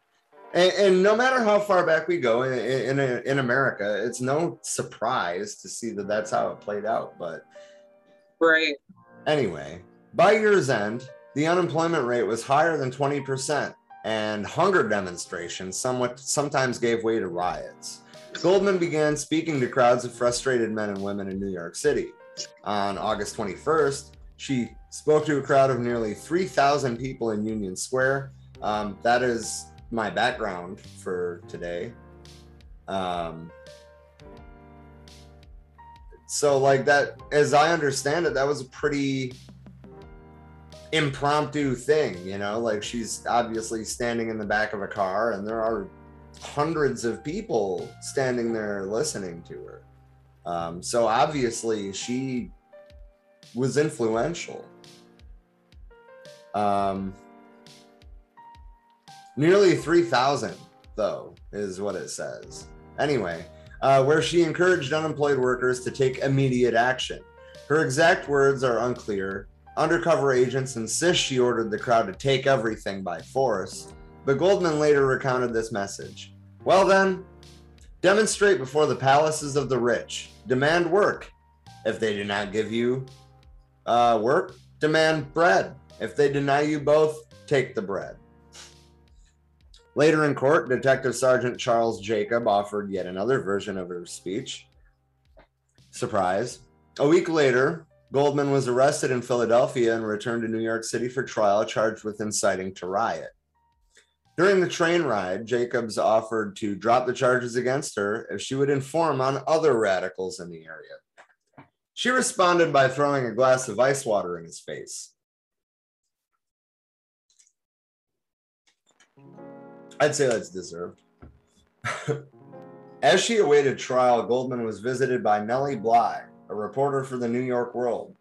And, and no matter how far back we go in, in in America, it's no surprise to see that that's how it played out. But right. Anyway, by year's end, the unemployment rate was higher than 20%, and hunger demonstrations somewhat sometimes gave way to riots. Goldman began speaking to crowds of frustrated men and women in New York City. On August 21st, she spoke to a crowd of nearly 3,000 people in Union Square. Um, that is my background for today. Um, so like that as i understand it that was a pretty impromptu thing you know like she's obviously standing in the back of a car and there are hundreds of people standing there listening to her um, so obviously she was influential um, nearly 3000 though is what it says anyway uh, where she encouraged unemployed workers to take immediate action. Her exact words are unclear. Undercover agents insist she ordered the crowd to take everything by force, but Goldman later recounted this message. Well, then, demonstrate before the palaces of the rich. Demand work. If they do not give you uh, work, demand bread. If they deny you both, take the bread. Later in court, Detective Sergeant Charles Jacob offered yet another version of her speech. Surprise. A week later, Goldman was arrested in Philadelphia and returned to New York City for trial, charged with inciting to riot. During the train ride, Jacobs offered to drop the charges against her if she would inform on other radicals in the area. She responded by throwing a glass of ice water in his face. I'd say that's deserved. As she awaited trial, Goldman was visited by Nellie Bly, a reporter for the New York World.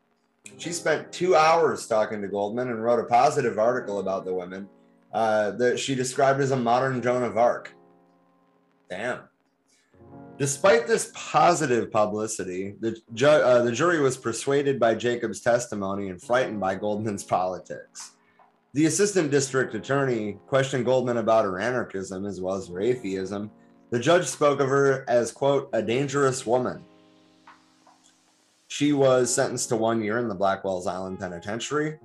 She spent two hours talking to Goldman and wrote a positive article about the women uh, that she described as a modern Joan of Arc. Damn. Despite this positive publicity, the, ju- uh, the jury was persuaded by Jacob's testimony and frightened by Goldman's politics. The assistant district attorney questioned Goldman about her anarchism as well as her atheism. The judge spoke of her as, quote, a dangerous woman. She was sentenced to one year in the Blackwell's Island Penitentiary.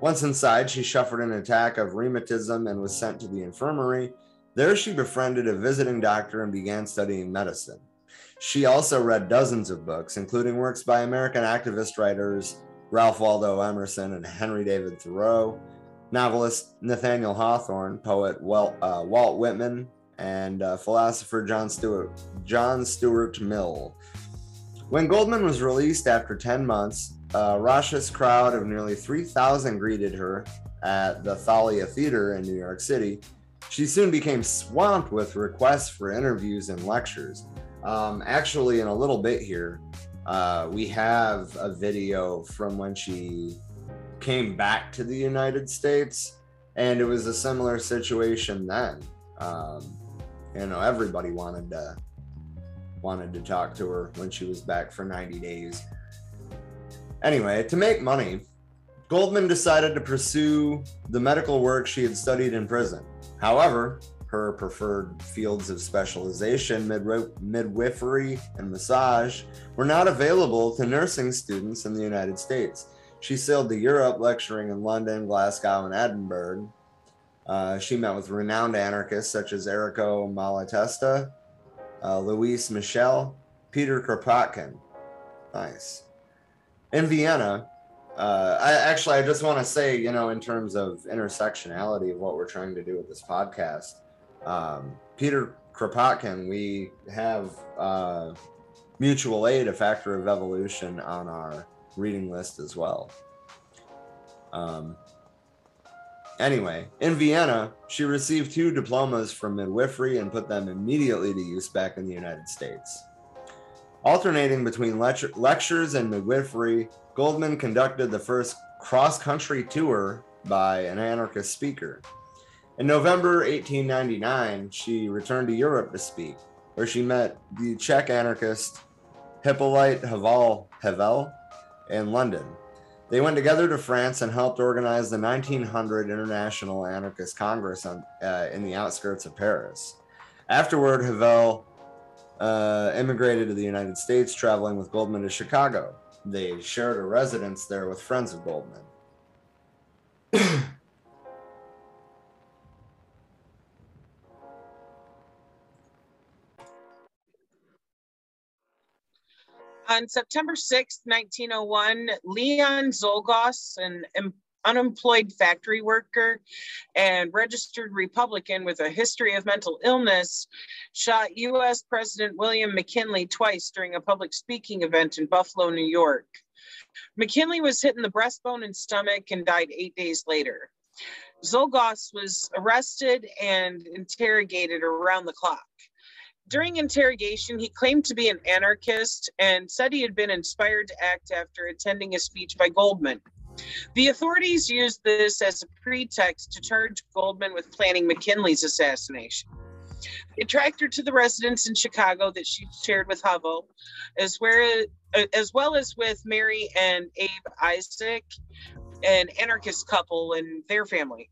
Once inside, she suffered an attack of rheumatism and was sent to the infirmary there, she befriended a visiting doctor and began studying medicine. She also read dozens of books, including works by American activist writers Ralph Waldo Emerson and Henry David Thoreau, novelist Nathaniel Hawthorne, poet Walt, uh, Walt Whitman, and uh, philosopher John Stuart, John Stuart Mill. When Goldman was released after 10 months, a raucous crowd of nearly 3,000 greeted her at the Thalia Theater in New York City she soon became swamped with requests for interviews and lectures. Um, actually, in a little bit here, uh, we have a video from when she came back to the United States, and it was a similar situation then. Um, you know, everybody wanted to wanted to talk to her when she was back for 90 days. Anyway, to make money, Goldman decided to pursue the medical work she had studied in prison. However, her preferred fields of specialization, midwifery and massage, were not available to nursing students in the United States. She sailed to Europe, lecturing in London, Glasgow, and Edinburgh. Uh, she met with renowned anarchists such as Errico Malatesta, uh, Louis Michel, Peter Kropotkin. Nice. In Vienna, uh, I actually I just want to say, you know, in terms of intersectionality of what we're trying to do with this podcast, um, Peter Kropotkin, we have uh, mutual aid, a factor of evolution, on our reading list as well. Um, anyway, in Vienna, she received two diplomas from midwifery and put them immediately to use back in the United States. Alternating between lecture- lectures and midwifery, Goldman conducted the first cross country tour by an anarchist speaker. In November 1899, she returned to Europe to speak, where she met the Czech anarchist Hippolyte Havel, Havel in London. They went together to France and helped organize the 1900 International Anarchist Congress on, uh, in the outskirts of Paris. Afterward, Havel uh, immigrated to the United States, traveling with Goldman to Chicago. They shared a residence there with friends of Goldman. On September 6, 1901, Leon Czolgosz, an unemployed factory worker and registered Republican with a history of mental illness, shot US President William McKinley twice during a public speaking event in Buffalo, New York. McKinley was hit in the breastbone and stomach and died eight days later. Czolgosz was arrested and interrogated around the clock. During interrogation, he claimed to be an anarchist and said he had been inspired to act after attending a speech by Goldman. The authorities used this as a pretext to charge Goldman with planning McKinley's assassination. They tracked her to the residence in Chicago that she shared with Havel, as, where, as well as with Mary and Abe Isaac, an anarchist couple and their family.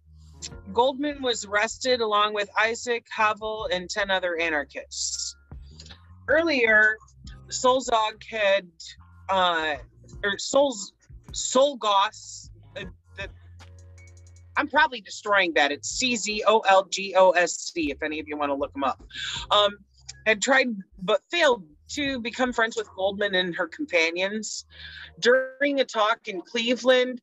Goldman was arrested along with Isaac, Havel, and 10 other anarchists. Earlier, Solzog had, uh, or Solz, Solgos. Uh, I'm probably destroying that. It's C Z O L G O S C. If any of you want to look them up, um, had tried but failed to become friends with Goldman and her companions. During a talk in Cleveland,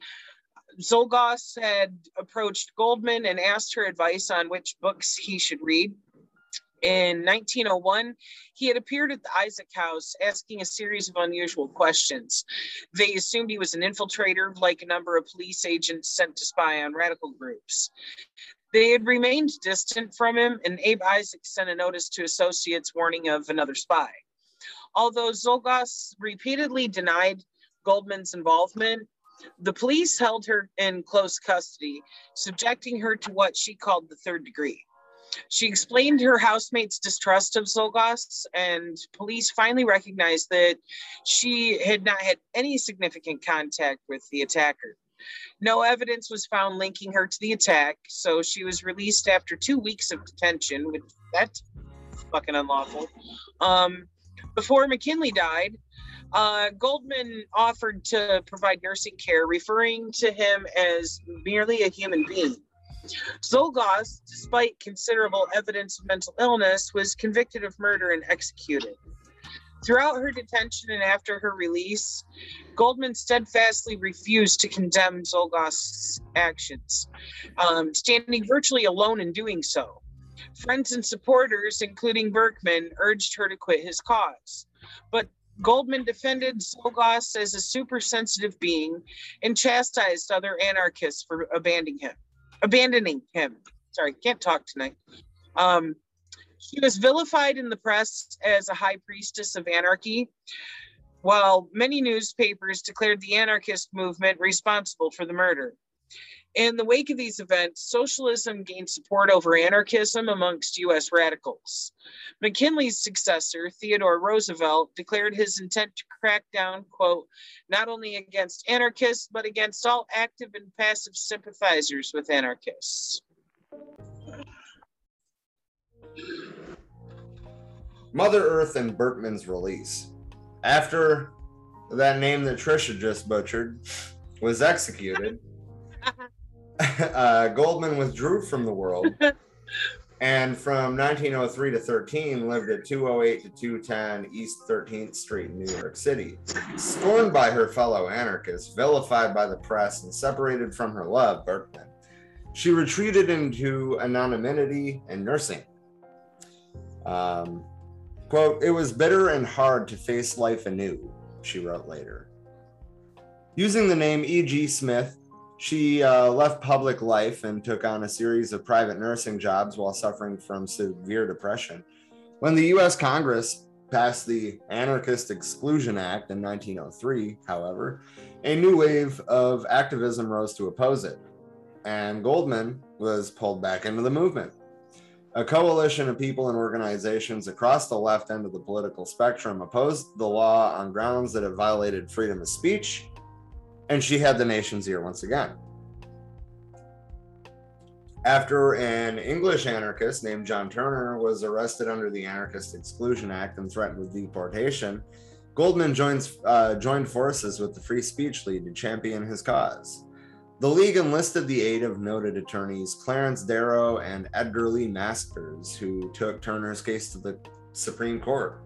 Zolgos had approached Goldman and asked her advice on which books he should read. In 1901, he had appeared at the Isaac House asking a series of unusual questions. They assumed he was an infiltrator, like a number of police agents sent to spy on radical groups. They had remained distant from him, and Abe Isaac sent a notice to associates warning of another spy. Although Czolgosz repeatedly denied Goldman's involvement, the police held her in close custody, subjecting her to what she called the third degree. She explained her housemate's distrust of Czolgosz, and police finally recognized that she had not had any significant contact with the attacker. No evidence was found linking her to the attack, so she was released after two weeks of detention, which that's fucking unlawful. Um, before McKinley died, uh, Goldman offered to provide nursing care, referring to him as merely a human being. Czolgosz, despite considerable evidence of mental illness, was convicted of murder and executed. Throughout her detention and after her release, Goldman steadfastly refused to condemn Czolgosz's actions, um, standing virtually alone in doing so. Friends and supporters, including Berkman, urged her to quit his cause. But Goldman defended Czolgosz as a super-sensitive being and chastised other anarchists for abandoning him abandoning him. Sorry, can't talk tonight. Um, she was vilified in the press as a high priestess of anarchy, while many newspapers declared the anarchist movement responsible for the murder. In the wake of these events, socialism gained support over anarchism amongst US radicals. McKinley's successor, Theodore Roosevelt, declared his intent to crack down, quote, not only against anarchists, but against all active and passive sympathizers with anarchists. Mother Earth and Berkman's release. After that name that Trisha just butchered was executed, uh, Goldman withdrew from the world and from 1903 to 13 lived at 208 to 210 East 13th Street in New York City. Scorned by her fellow anarchists, vilified by the press, and separated from her love, Berkman, she retreated into anonymity and nursing. Um, quote, it was bitter and hard to face life anew, she wrote later. Using the name E.G. Smith, she uh, left public life and took on a series of private nursing jobs while suffering from severe depression. When the US Congress passed the Anarchist Exclusion Act in 1903, however, a new wave of activism rose to oppose it, and Goldman was pulled back into the movement. A coalition of people and organizations across the left end of the political spectrum opposed the law on grounds that it violated freedom of speech and she had the nation's ear once again. After an English anarchist named John Turner was arrested under the Anarchist Exclusion Act and threatened with deportation, Goldman joins, uh, joined forces with the Free Speech League to champion his cause. The League enlisted the aid of noted attorneys Clarence Darrow and Edgar Lee Masters, who took Turner's case to the Supreme Court.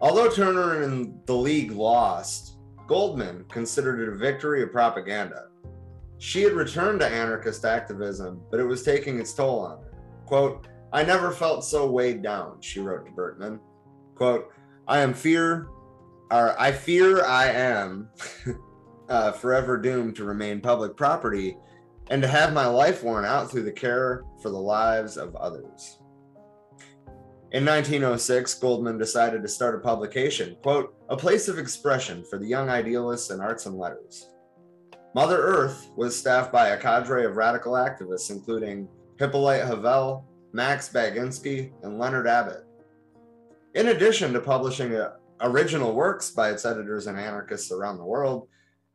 Although Turner and the League lost, Goldman considered it a victory of propaganda. She had returned to anarchist activism, but it was taking its toll on her. Quote, I never felt so weighed down, she wrote to Berkman. Quote, I am fear, or I fear I am uh, forever doomed to remain public property and to have my life worn out through the care for the lives of others. In 1906, Goldman decided to start a publication, quote, a place of expression for the young idealists in arts and letters. Mother Earth was staffed by a cadre of radical activists, including Hippolyte Havel, Max Baginski, and Leonard Abbott. In addition to publishing uh, original works by its editors and anarchists around the world,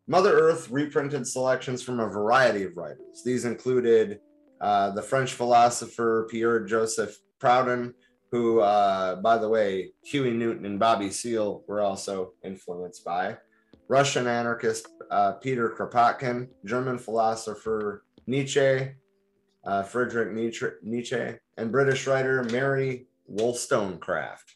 Mother Earth reprinted selections from a variety of writers. These included uh, the French philosopher Pierre Joseph Proudhon, who, uh, by the way, Huey Newton and Bobby Seale were also influenced by. Russian anarchist uh, Peter Kropotkin, German philosopher Nietzsche, uh, Friedrich Nietzsche, Nietzsche, and British writer Mary Wollstonecraft.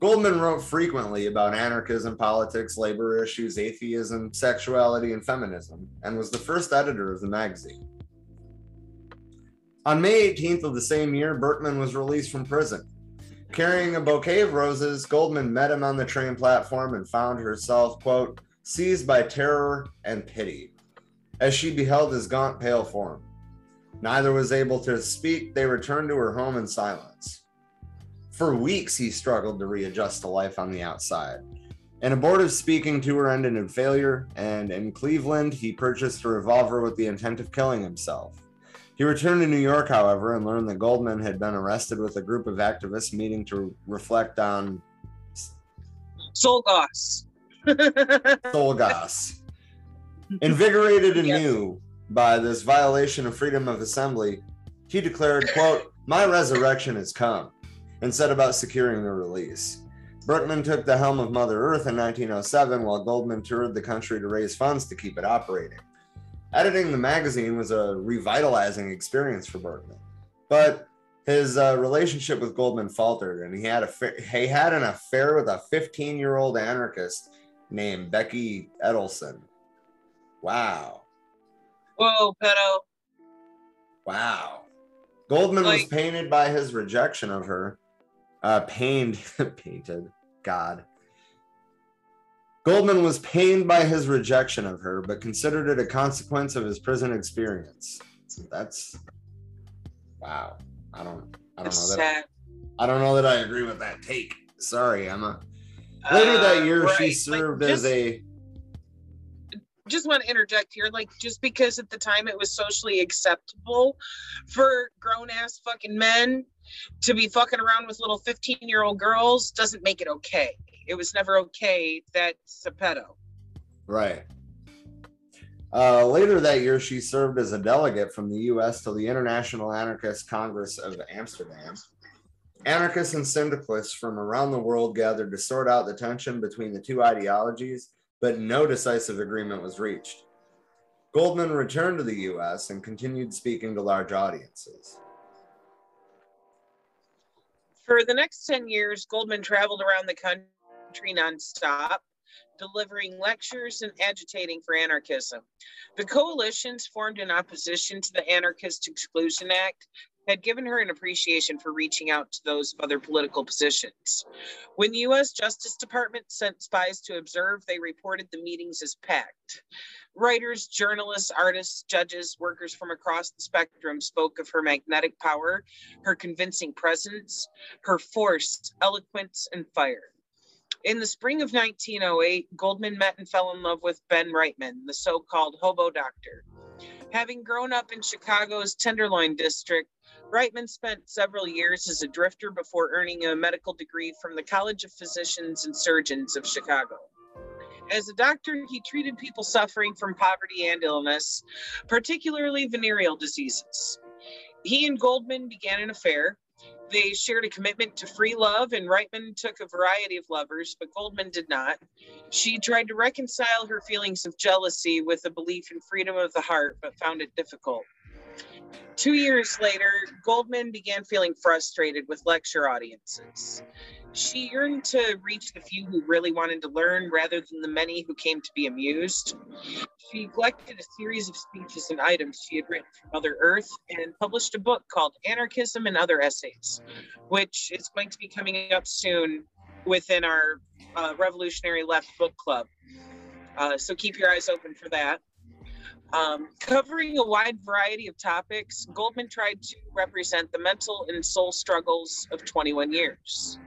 Goldman wrote frequently about anarchism, politics, labor issues, atheism, sexuality, and feminism, and was the first editor of the magazine. On May 18th of the same year, Berkman was released from prison. Carrying a bouquet of roses, Goldman met him on the train platform and found herself, quote, seized by terror and pity as she beheld his gaunt, pale form. Neither was able to speak. They returned to her home in silence. For weeks, he struggled to readjust to life on the outside. An abortive speaking tour ended in failure, and in Cleveland, he purchased a revolver with the intent of killing himself. He returned to New York, however, and learned that Goldman had been arrested with a group of activists meeting to reflect on Czolgosz. soul gas. Invigorated anew by this violation of freedom of assembly, he declared, quote, My resurrection has come, and set about securing the release. Berkman took the helm of Mother Earth in 1907 while Goldman toured the country to raise funds to keep it operating. Editing the magazine was a revitalizing experience for Berkman, but his uh, relationship with Goldman faltered, and he had a he had an affair with a 15 year old anarchist named Becky Edelson. Wow. Whoa, pedo. Wow. Goldman Like- was painted by his rejection of her. Uh, pained, painted. God. Goldman was pained by his rejection of her, but considered it a consequence of his prison experience. That's wow. I don't. I don't That's know that. sad. I don't know that I agree with that take. Sorry, Emma. Later that Uh, year, she served Like, as a. just want to interject here like just because at the time it was socially acceptable for grown ass fucking men to be fucking around with little 15 year old girls doesn't make it okay it was never okay that's a pedo Right. Uh, later that year, she served as a delegate from the U.S. to the International Anarchist Congress of Amsterdam. Anarchists and syndicalists from around the world gathered to sort out the tension between the two ideologies, but no decisive agreement was reached. Goldman returned to the U.S. and continued speaking to large audiences. for the next 10 years goldman traveled around the country nonstop delivering lectures and agitating for anarchism. The coalitions formed in opposition to the Anarchist Exclusion Act had given her an appreciation for reaching out to those of other political positions. When the US Justice Department sent spies to observe, they reported the meetings as packed. Writers, journalists, artists, judges, workers from across the spectrum spoke of her magnetic power, her convincing presence, her force, eloquence, and fire. In the spring of 1908, Goldman met and fell in love with Ben Reitman, the so called hobo doctor. Having grown up in Chicago's Tenderloin district, Reitman spent several years as a drifter before earning a medical degree from the College of Physicians and Surgeons of Chicago. As a doctor, he treated people suffering from poverty and illness, particularly venereal diseases. He and Goldman began an affair. They shared a commitment to free love, and Reitman took a variety of lovers, but Goldman did not. She tried to reconcile her feelings of jealousy with a belief in freedom of the heart, but found it difficult. Two years later, Goldman began feeling frustrated with lecture audiences. She yearned to reach the few who really wanted to learn rather than the many who came to be amused. She collected a series of speeches and items she had written for Mother Earth and published a book called Anarchism and Other Essays, which is going to be coming up soon within our uh, Revolutionary Left Book Club. Uh, so keep your eyes open for that. Um, covering a wide variety of topics, Goldman tried to represent the mental and soul struggles of 21 years.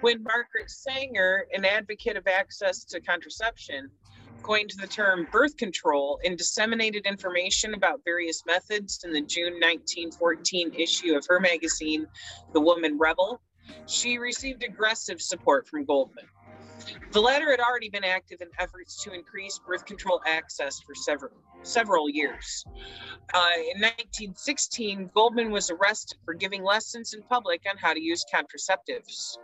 When Margaret Sanger, an advocate of access to contraception, coined the term birth control and disseminated information about various methods in the June 1914 issue of her magazine, The Woman Rebel, she received aggressive support from Goldman. The latter had already been active in efforts to increase birth control access for several several years. Uh, in 1916, Goldman was arrested for giving lessons in public on how to use contraceptives.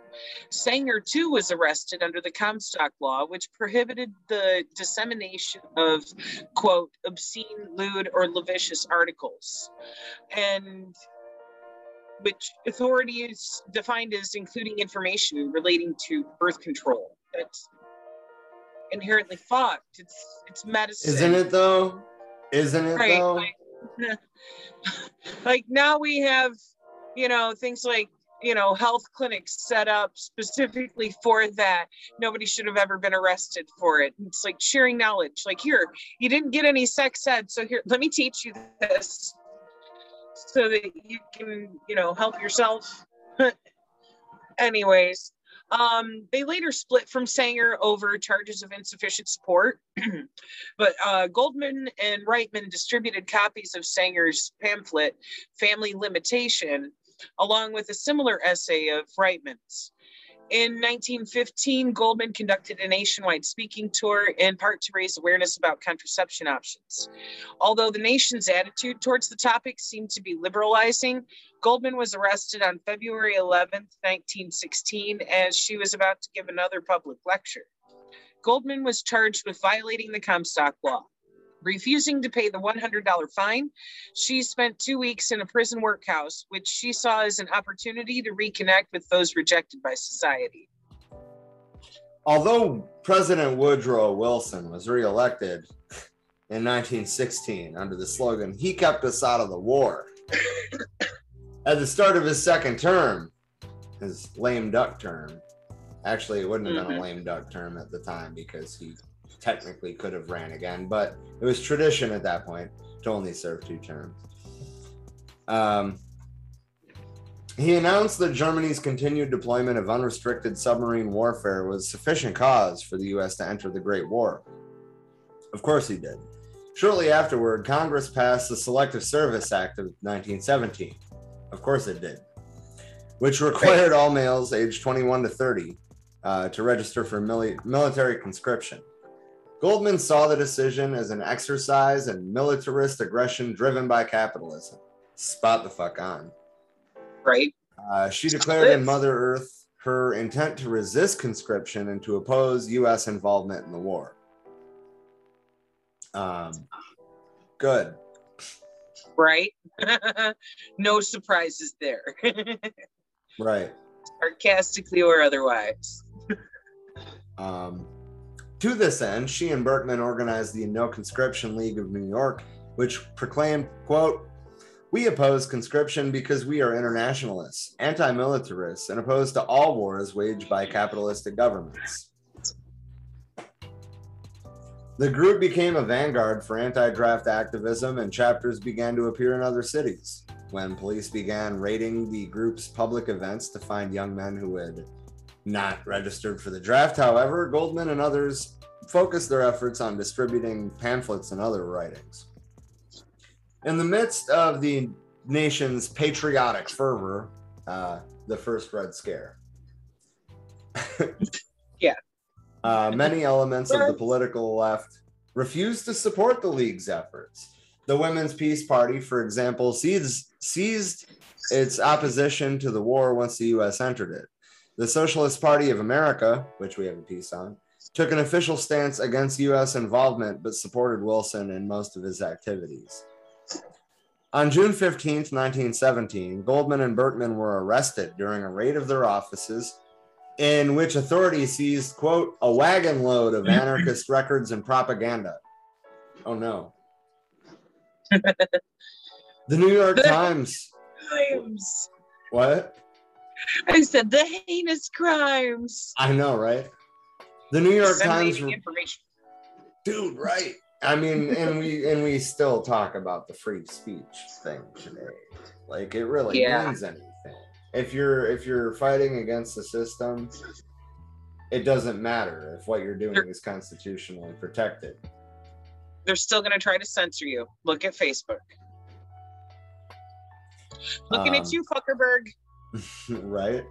Sanger, too, was arrested under the Comstock Law, which prohibited the dissemination of, quote, obscene, lewd, or lascivious articles. And which authorities defined as including information relating to birth control. That's inherently fucked. It's it's medicine. Isn't it though? Isn't it Right, though? like- like now we have, you know, things like you know health clinics set up specifically for that. Nobody should have ever been arrested for it. It's like sharing knowledge. Like here, you didn't get any sex ed, so here, let me teach you this, so that you can, you know, help yourself. Anyways, um, they later split from Sanger over charges of insufficient support. but uh, Goldman and Reitman distributed copies of Sanger's pamphlet, Family Limitation, along with a similar essay of Reitman's. In 1915, Goldman conducted a nationwide speaking tour, in part to raise awareness about contraception options. Although the nation's attitude towards the topic seemed to be liberalizing, Goldman was arrested on February 11, 1916, as she was about to give another public lecture. Goldman was charged with violating the Comstock Law. Refusing to pay the $100 fine, she spent two weeks in a prison workhouse, which she saw as an opportunity to reconnect with those rejected by society. Although President Woodrow Wilson was reelected in 1916 under the slogan, he kept us out of the war. At the start of his second term, his lame duck term, actually, it wouldn't have been a mm-hmm. lame duck term at the time because he technically could have ran again, but it was tradition at that point to only serve two terms. Um, he announced that Germany's continued deployment of unrestricted submarine warfare was sufficient cause for the U.S. to enter the Great War. Of course, he did. Shortly afterward, Congress passed the Selective Service Act of 1917. Of course, it did, which required all males aged 21 to 30 uh, to register for mili- military conscription. Goldman saw the decision as an exercise in militarist aggression driven by capitalism. Spot the fuck on. Right? Uh, she declared in Mother Earth her intent to resist conscription and to oppose U.S. involvement in the war. Um, good. Right? no surprises there, Right. sarcastically or otherwise. Um, to this end, she and Berkman organized the No Conscription League of New York, which proclaimed, quote, we oppose conscription because we are internationalists, anti-militarists, and opposed to all wars waged by capitalistic governments. The group became a vanguard for anti-draft activism, and chapters began to appear in other cities. When police began raiding the group's public events to find young men who had not registered for the draft, however, Goldman and others focused their efforts on distributing pamphlets and other writings. In the midst of the nation's patriotic fervor, uh, the first Red Scare. Yeah. Uh, many elements of the political left refused to support the League's efforts. The Women's Peace Party, for example, seized, seized its opposition to the war once the U.S. entered it. The Socialist Party of America, which we have a piece on, took an official stance against U.S. involvement but supported Wilson in most of his activities. On June 15, 1917, Goldman and Berkman were arrested during a raid of their offices in which authorities seized, quote, a wagon load of anarchist records and propaganda. Oh no. the New York Times. Crimes. What? I said the heinous crimes. I know, right? The New York Times. Disseminating information. dude right i mean and we and we still talk about the free speech thing today like it really Yeah. means anything if you're if you're fighting against the system it doesn't matter if what you're doing is constitutionally protected They're still going to try to censor you. Look at Facebook. Looking Um, at you, Fuckerberg. right?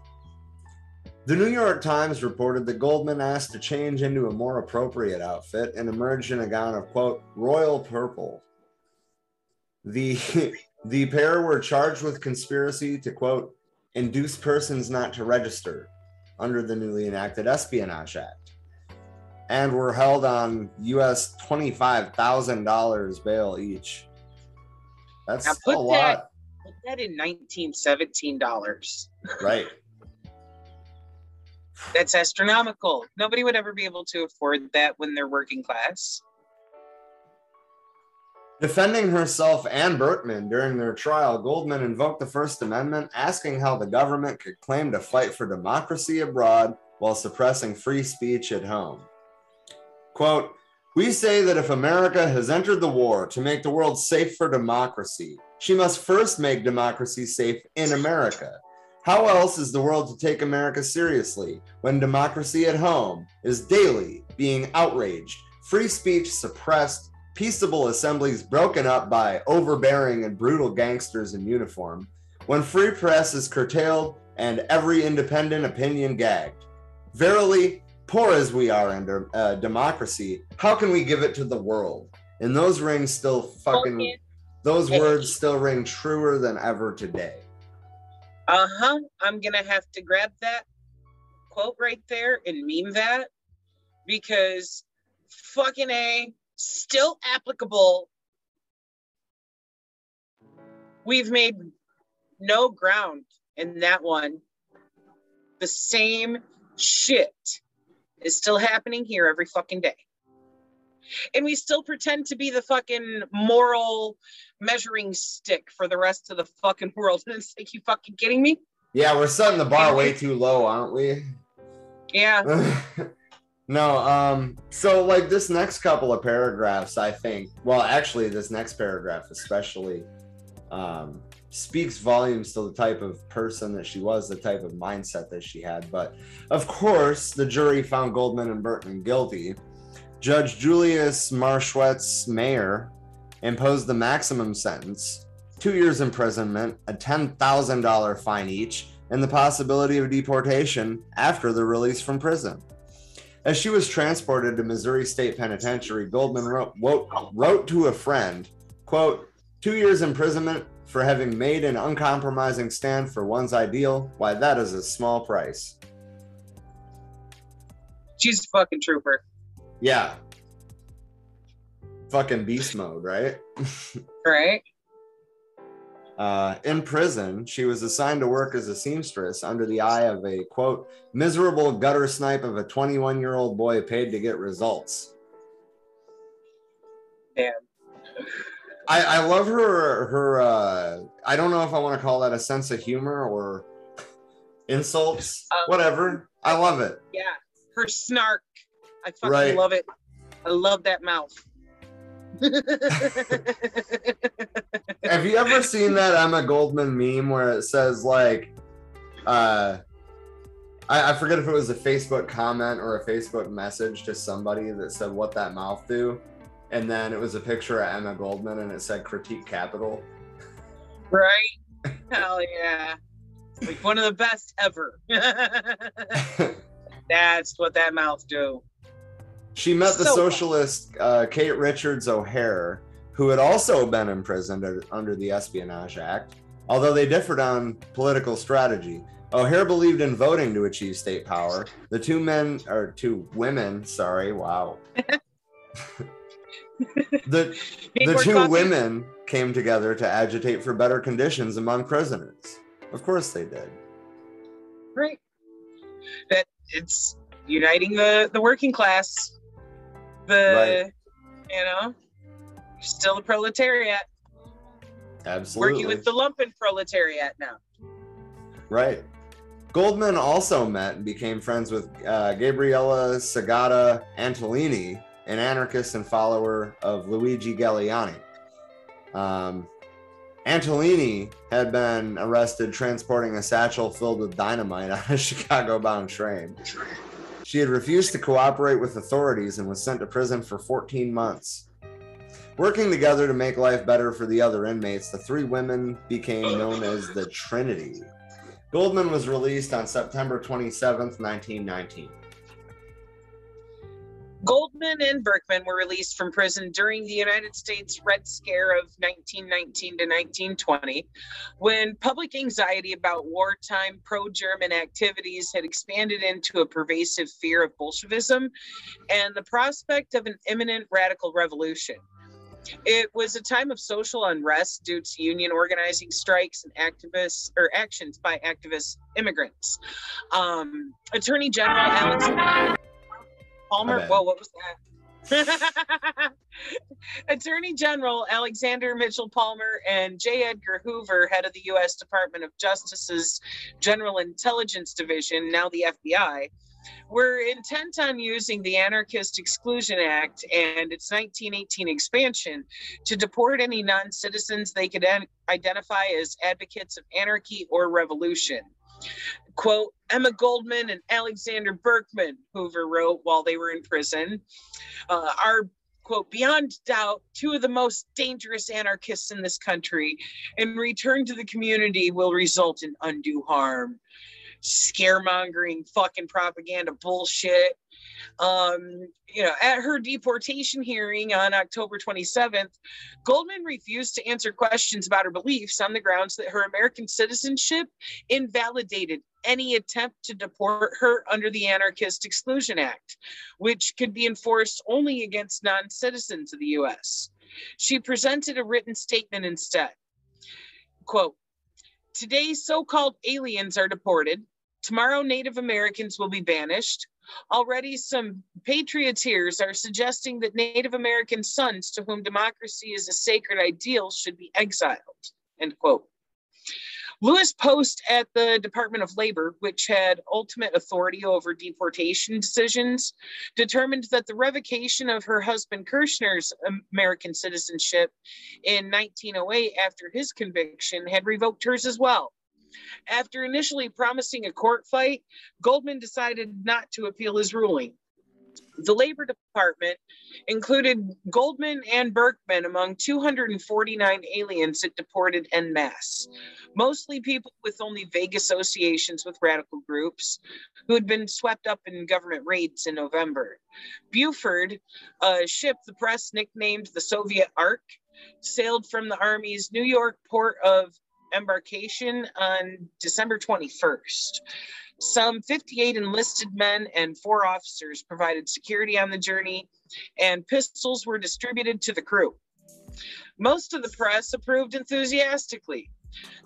The new york times reported that goldman asked to change into a more appropriate outfit and emerged in a gown of quote royal purple. The the pair were charged with conspiracy to quote induce persons not to register under the newly enacted espionage act and were held on us $25000 bail each. That's a lot Put that in 1917 dollars. Right. That's astronomical. Nobody would ever be able to afford that when they're working class. Defending herself and Berkman during their trial, Goldman invoked the First Amendment, asking how the government could claim to fight for democracy abroad while suppressing free speech at home. Quote, we say that if America has entered the war to make the world safe for democracy, she must first make democracy safe in America. How else is the world to take America seriously when democracy at home is daily being outraged, free speech suppressed, peaceable assemblies broken up by overbearing and brutal gangsters in uniform, when free press is curtailed and every independent opinion gagged? Verily, poor as we are under uh, democracy, how can we give it to the world? And those rings still fucking, those words still ring truer than ever today. Uh huh. I'm gonna have to grab that quote right there and meme that because fucking a still applicable. We've made no ground in that one. The same shit is still happening here every fucking day. And we still pretend to be the fucking moral measuring stick for the rest of the fucking world. And it's like, you fucking kidding me? Yeah, we're setting the bar way too low, aren't we? Yeah. no, um, so like this next couple of paragraphs, I think, well, actually, this next paragraph especially um, speaks volumes to the type of person that she was, the type of mindset that she had. But of course, the jury found Goldman and Berkman guilty. Judge Julius Marshuetz Mayer imposed the maximum sentence two years imprisonment, a $10,000 fine each, and the possibility of deportation after the release from prison. As she was transported to Missouri State Penitentiary, Goldman wrote, wrote, wrote to a friend, quote, two years imprisonment for having made an uncompromising stand for one's ideal, why that is a small price. She's a fucking trooper. Yeah. Fucking beast mode, right? right. Uh, in prison, she was assigned to work as a seamstress under the eye of a quote miserable gutter snipe of a 21 year old boy paid to get results. Damn. I, I love her her uh, I don't know if I want to call that a sense of humor or insults, um, whatever. I love it. Yeah, her snark I fucking right. love it. I love that mouth. Have you ever seen that Emma Goldman meme where it says like uh I, I forget if it was a Facebook comment or a Facebook message to somebody that said what that mouth do? And then it was a picture of Emma Goldman and it said critique capital. Right? Hell yeah. Like one of the best ever. That's what that mouth do. She met the so socialist uh, Kate Richards O'Hare, who had also been imprisoned under the Espionage Act, although they differed on political strategy. O'Hare believed in voting to achieve state power. The two men, or two women, sorry, wow. the the two coffee. women came together to agitate for better conditions among prisoners. Of course they did. Right. That it's uniting the the working class the right. you know still the proletariat. Absolutely. working with the lumpen proletariat now. Right. Goldman also met and became friends with uh, gabriella segata antolini an anarchist and follower of luigi galleani um, Antolini had been arrested transporting a satchel filled with dynamite on a Chicago bound train. She had refused to cooperate with authorities and was sent to prison for 14 months. Working together to make life better for the other inmates, the three women became known as the Trinity. Goldman was released on September 27, 1919. Goldman and Berkman were released from prison during the United States Red Scare of 1919 to 1920, when public anxiety about wartime pro German activities had expanded into a pervasive fear of Bolshevism and the prospect of an imminent radical revolution. It was a time of social unrest due to union organizing strikes and activists or actions by activist immigrants. Um, Attorney General Alex Palmer. Whoa, what was that? Attorney General Alexander Mitchell Palmer and J. Edgar Hoover, head of the U.S. Department of Justice's General Intelligence Division, now the FBI, were intent on using the Anarchist Exclusion Act and its 1918 expansion to deport any non citizens they could an- identify as advocates of anarchy or revolution. Quote, Emma Goldman and Alexander Berkman, Hoover wrote while they were in prison, uh, are, quote, beyond doubt, two of the most dangerous anarchists in this country, and return to the community will result in undue harm. Scaremongering fucking propaganda bullshit. Um, you know, at her deportation hearing on October 27th, Goldman refused to answer questions about her beliefs on the grounds that her American citizenship invalidated any attempt to deport her under the Anarchist Exclusion Act, which could be enforced only against non citizens of the US. She presented a written statement instead. Quote, Today, so called aliens are deported. Tomorrow, Native Americans will be banished. Already, some patrioteers are suggesting that Native American sons to whom democracy is a sacred ideal should be exiled. End quote. Louis Post at the Department of Labor, which had ultimate authority over deportation decisions, determined that the revocation of her husband Kershner's American citizenship in 1908 after his conviction had revoked hers as well. After initially promising a court fight, Goldman decided not to appeal his ruling. The Labor Department included Goldman and Berkman among 249 aliens it deported en masse, mostly people with only vague associations with radical groups who had been swept up in government raids in November. Buford, a ship the press nicknamed the Soviet Ark, sailed from the Army's New York port of embarkation on December 21st. Some 58 enlisted men and four officers provided security on the journey, and pistols were distributed to the crew. Most of the press approved enthusiastically.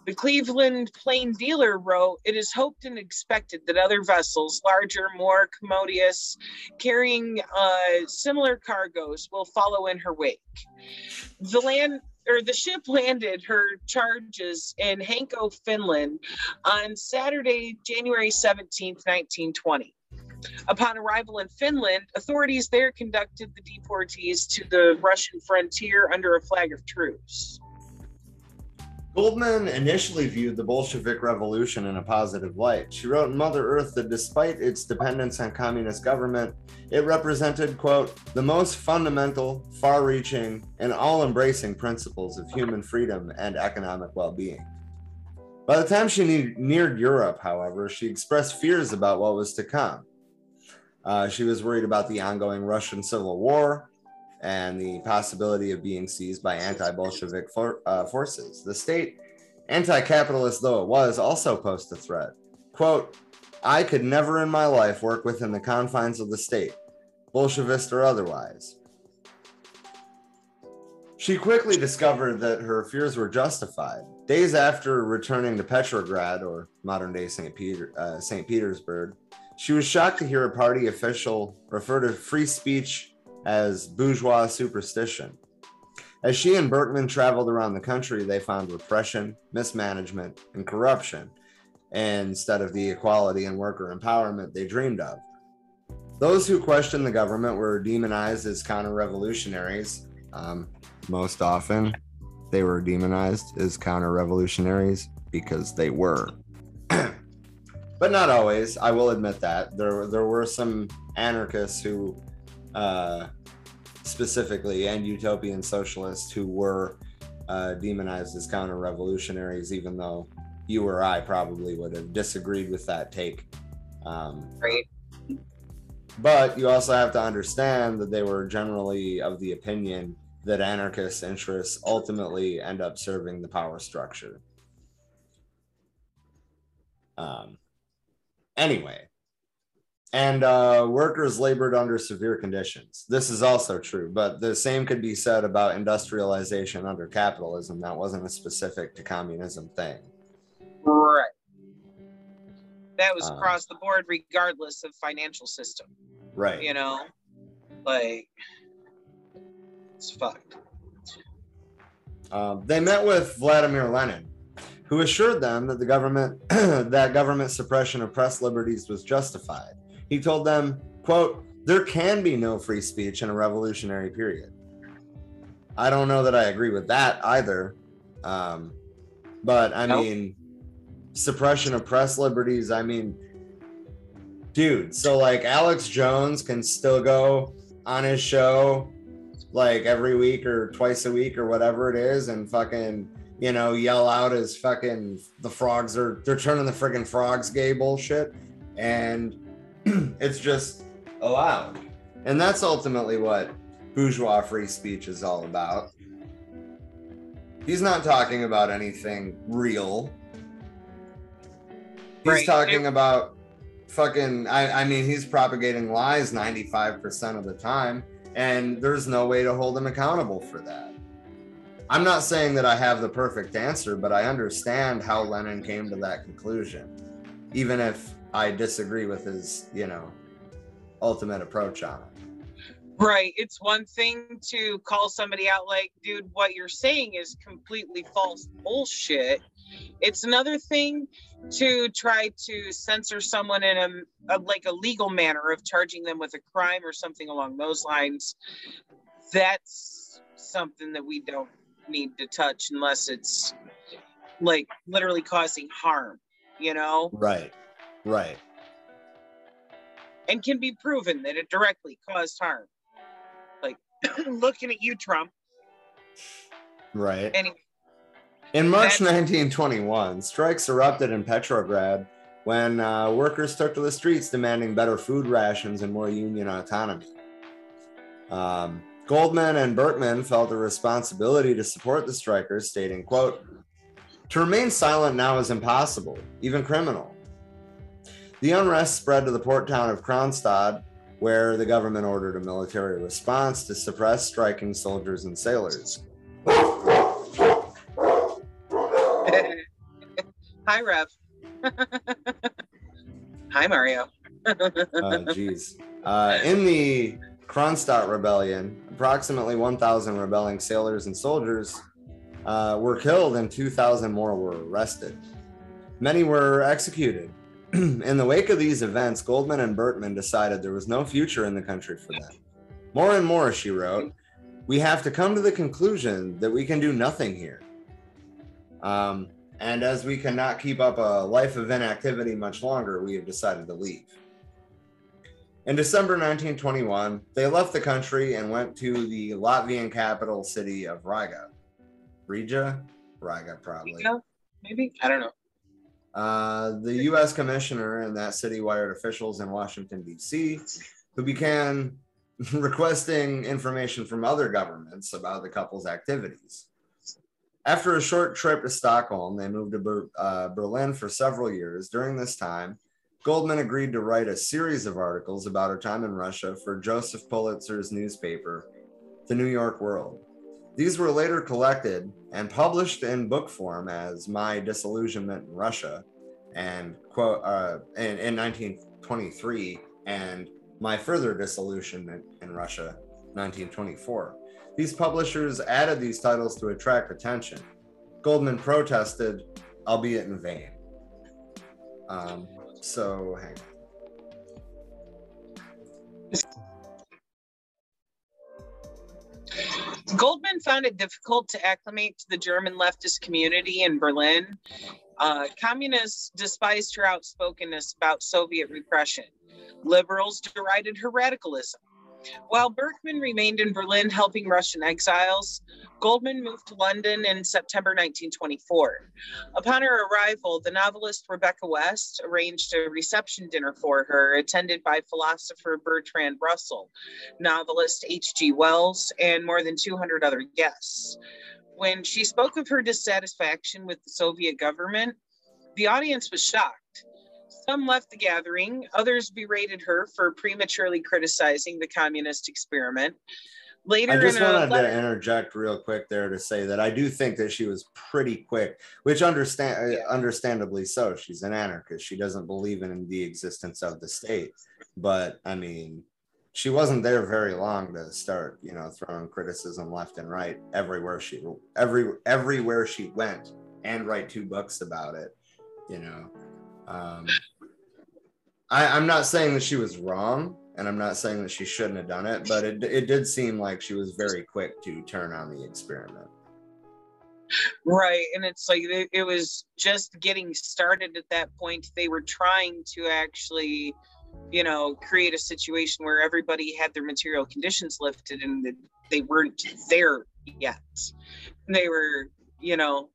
The Cleveland Plain Dealer wrote, It is hoped and expected that other vessels, larger, more commodious, carrying uh, similar cargoes, will follow in her wake. The land or the ship landed her charges in Hanko, Finland on Saturday, January 17, 1920. Upon arrival in Finland, authorities there conducted the deportees to the Russian frontier under a flag of truce. Goldman initially viewed the Bolshevik Revolution in a positive light. She wrote in Mother Earth that despite its dependence on communist government, it represented, quote, the most fundamental, far reaching, and all embracing principles of human freedom and economic well being. By the time she ne- neared Europe, however, she expressed fears about what was to come. Uh, she was worried about the ongoing Russian Civil War, and the possibility of being seized by anti Bolshevik for, uh, forces. The state, anti capitalist though it was, also posed a threat. Quote, I could never in my life work within the confines of the state, Bolshevist or otherwise. She quickly discovered that her fears were justified. Days after returning to Petrograd, or modern day St. Peter, uh, St. Petersburg, she was shocked to hear a party official refer to free speech as bourgeois superstition. As she and Berkman traveled around the country, they found repression, mismanagement, and corruption instead of the equality and worker empowerment they dreamed of. Those who questioned the government were demonized as counter revolutionaries. Um, most often, they were demonized as counter revolutionaries because they were. but not always. I will admit that there there were some anarchists who uh, specifically and utopian socialists who were uh, demonized as counter revolutionaries, even though you or I probably would have disagreed with that take. Um, Right. but you also have to understand that they were generally of the opinion that anarchist interests ultimately end up serving the power structure. Um, anyway, and uh, workers labored under severe conditions. This is also true, but the same could be said about industrialization under capitalism. That wasn't a specific to communism thing. Right. That was Uh, across the board, regardless of financial system. Right. You know, like it's fucked. Um, they met with Vladimir Lenin, who assured them that the government that government suppression of press liberties was justified. He told them, "quote There can be no free speech in a revolutionary period." I don't know that I agree with that either, um, but I Nope. mean, suppression of press liberties. I mean, dude. So like, Alex Jones can still go on his show like every week or twice a week or whatever it is and fucking you know yell out as fucking the frogs are they're turning the friggin' frogs gay bullshit and it's just allowed and that's ultimately what bourgeois free speech is all about he's not talking about anything real he's Right. talking about fucking I, I mean he's propagating lies 95% of the time and there's no way to hold him accountable for that. I'm not saying that I have the perfect answer, but I understand how Lenin came to that conclusion, even if I disagree with his, you know, ultimate approach on it. Right. It's one thing to call somebody out like, dude, what you're saying is completely false bullshit. It's another thing to try to censor someone in a, a like a legal manner of charging them with a crime or something along those lines. That's something that we don't need to touch unless it's like literally causing harm, you know, Right. Right. and can be proven that it directly caused harm. Like looking at you, Trump. Right. Anyway. In March 1921, strikes erupted in Petrograd when uh, workers took to the streets demanding better food rations and more union autonomy. Um, Goldman and Berkman felt a responsibility to support the strikers, stating, quote, to remain silent now is impossible, even criminal. The unrest spread to the port town of Kronstadt, where the government ordered a military response to suppress striking soldiers and sailors. Hi, Rev. Hi, Mario. Oh, geez. Uh, in the Kronstadt Rebellion, approximately 1,000 rebelling sailors and soldiers uh, were killed, and 2,000 more were arrested. Many were executed. in the wake of these events, Goldman and Berkman decided there was no future in the country for them. More and more, she wrote, we have to come to the conclusion that we can do nothing here. Um, and as we cannot keep up a life of inactivity much longer, we have decided to leave. In December 1921, they left the country and went to the Latvian capital city of Riga. Riga? Riga, probably. Riga? Maybe? I don't know. Uh, the U.S. commissioner and that city wired officials in Washington, D.C., who began requesting information from other governments about the couple's activities. After a short trip to Stockholm, they moved to Ber- uh, Berlin for several years. During this time, Goldman agreed to write a series of articles about her time in Russia for Joseph Pulitzer's newspaper, The New York World. These were later collected and published in book form as My Disillusionment in Russia and quote uh, in, in 1923 and My Further Disillusionment in Russia 1924. These publishers added these titles to attract attention. Goldman protested, albeit in vain. Um, so hang on. Goldman found it difficult to acclimate to the German leftist community in Berlin. Uh, communists despised her outspokenness about Soviet repression. Liberals derided her radicalism. While Berkman remained in Berlin helping Russian exiles, Goldman moved to London in September 1924. Upon her arrival, the novelist Rebecca West arranged a reception dinner for her, attended by philosopher Bertrand Russell, novelist H.G. Wells, and more than 200 other guests. When she spoke of her dissatisfaction with the Soviet government, the audience was shocked. Some left the gathering, others berated her for prematurely criticizing the communist experiment. Later, I just wanted letter, to interject real quick there to say that I do think that she was pretty quick, which understand Yeah. understandably so. She's an anarchist. She doesn't believe in the existence of the state. But I mean, she wasn't there very long to start, you know, throwing criticism left and right everywhere she every everywhere she went and write two books about it, you know. Um, I, I'm not saying that she was wrong, and I'm not saying that she shouldn't have done it, but it, it did seem like she was very quick to turn on the experiment. right? And it's like it, it was just getting started at that point. They were trying to actually, you know, create a situation where everybody had their material conditions lifted, and they weren't there yet. They were, you know,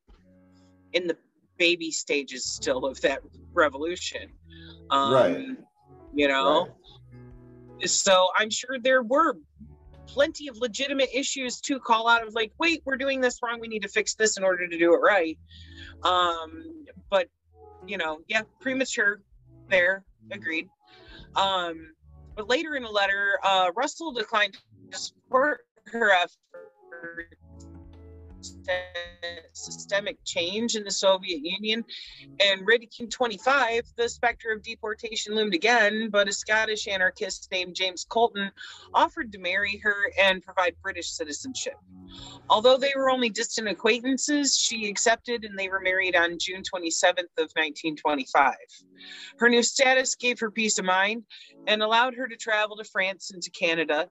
in the baby stages still of that revolution. Um, Right. You know. Right. so i'm sure there were plenty of legitimate issues to call out of like wait we're doing this wrong we need to fix this in order to do it right um but you know yeah premature there agreed um but later in a letter uh russell declined to support her efforts systemic change in the Soviet Union. And Ridicule 25, the specter of deportation loomed again, but a Scottish anarchist named James Colton offered to marry her and provide British citizenship. Although they were only distant acquaintances, she accepted and they were married on June 27th of 1925. Her new status gave her peace of mind and allowed her to travel to France and to Canada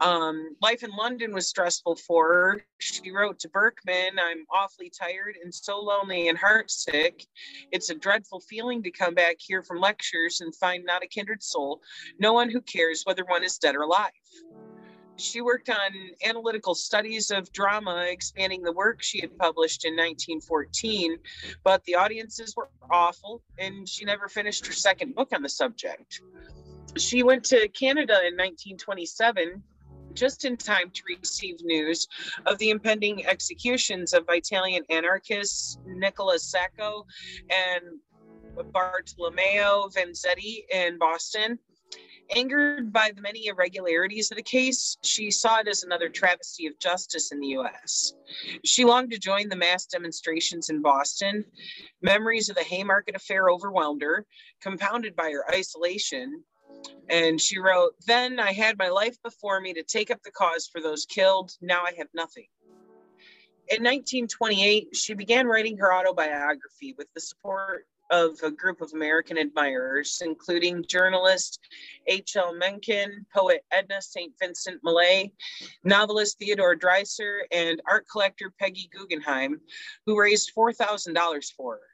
um, life in London was stressful for her. She wrote to Berkman, I'm awfully tired and so lonely and heartsick. It's a dreadful feeling to come back here from lectures and find not a kindred soul, no one who cares whether one is dead or alive. She worked on analytical studies of drama, expanding the work she had published in 1914, but the audiences were awful, and she never finished her second book on the subject. She went to Canada in 1927 just in time to receive news of the impending executions of Italian anarchists Nicola Sacco and Bartolomeo Vanzetti in Boston. Angered by the many irregularities of the case, she saw it as another travesty of justice in the US. She longed to join the mass demonstrations in Boston. Memories of the Haymarket affair overwhelmed her, compounded by her isolation and she wrote, Then I had my life before me to take up the cause for those killed. Now I have nothing. In 1928, she began writing her autobiography with the support of a group of American admirers, including journalist H.L. Mencken, poet Edna St. Vincent Millay, novelist Theodore Dreiser, and art collector Peggy Guggenheim, who raised $4,000 for her.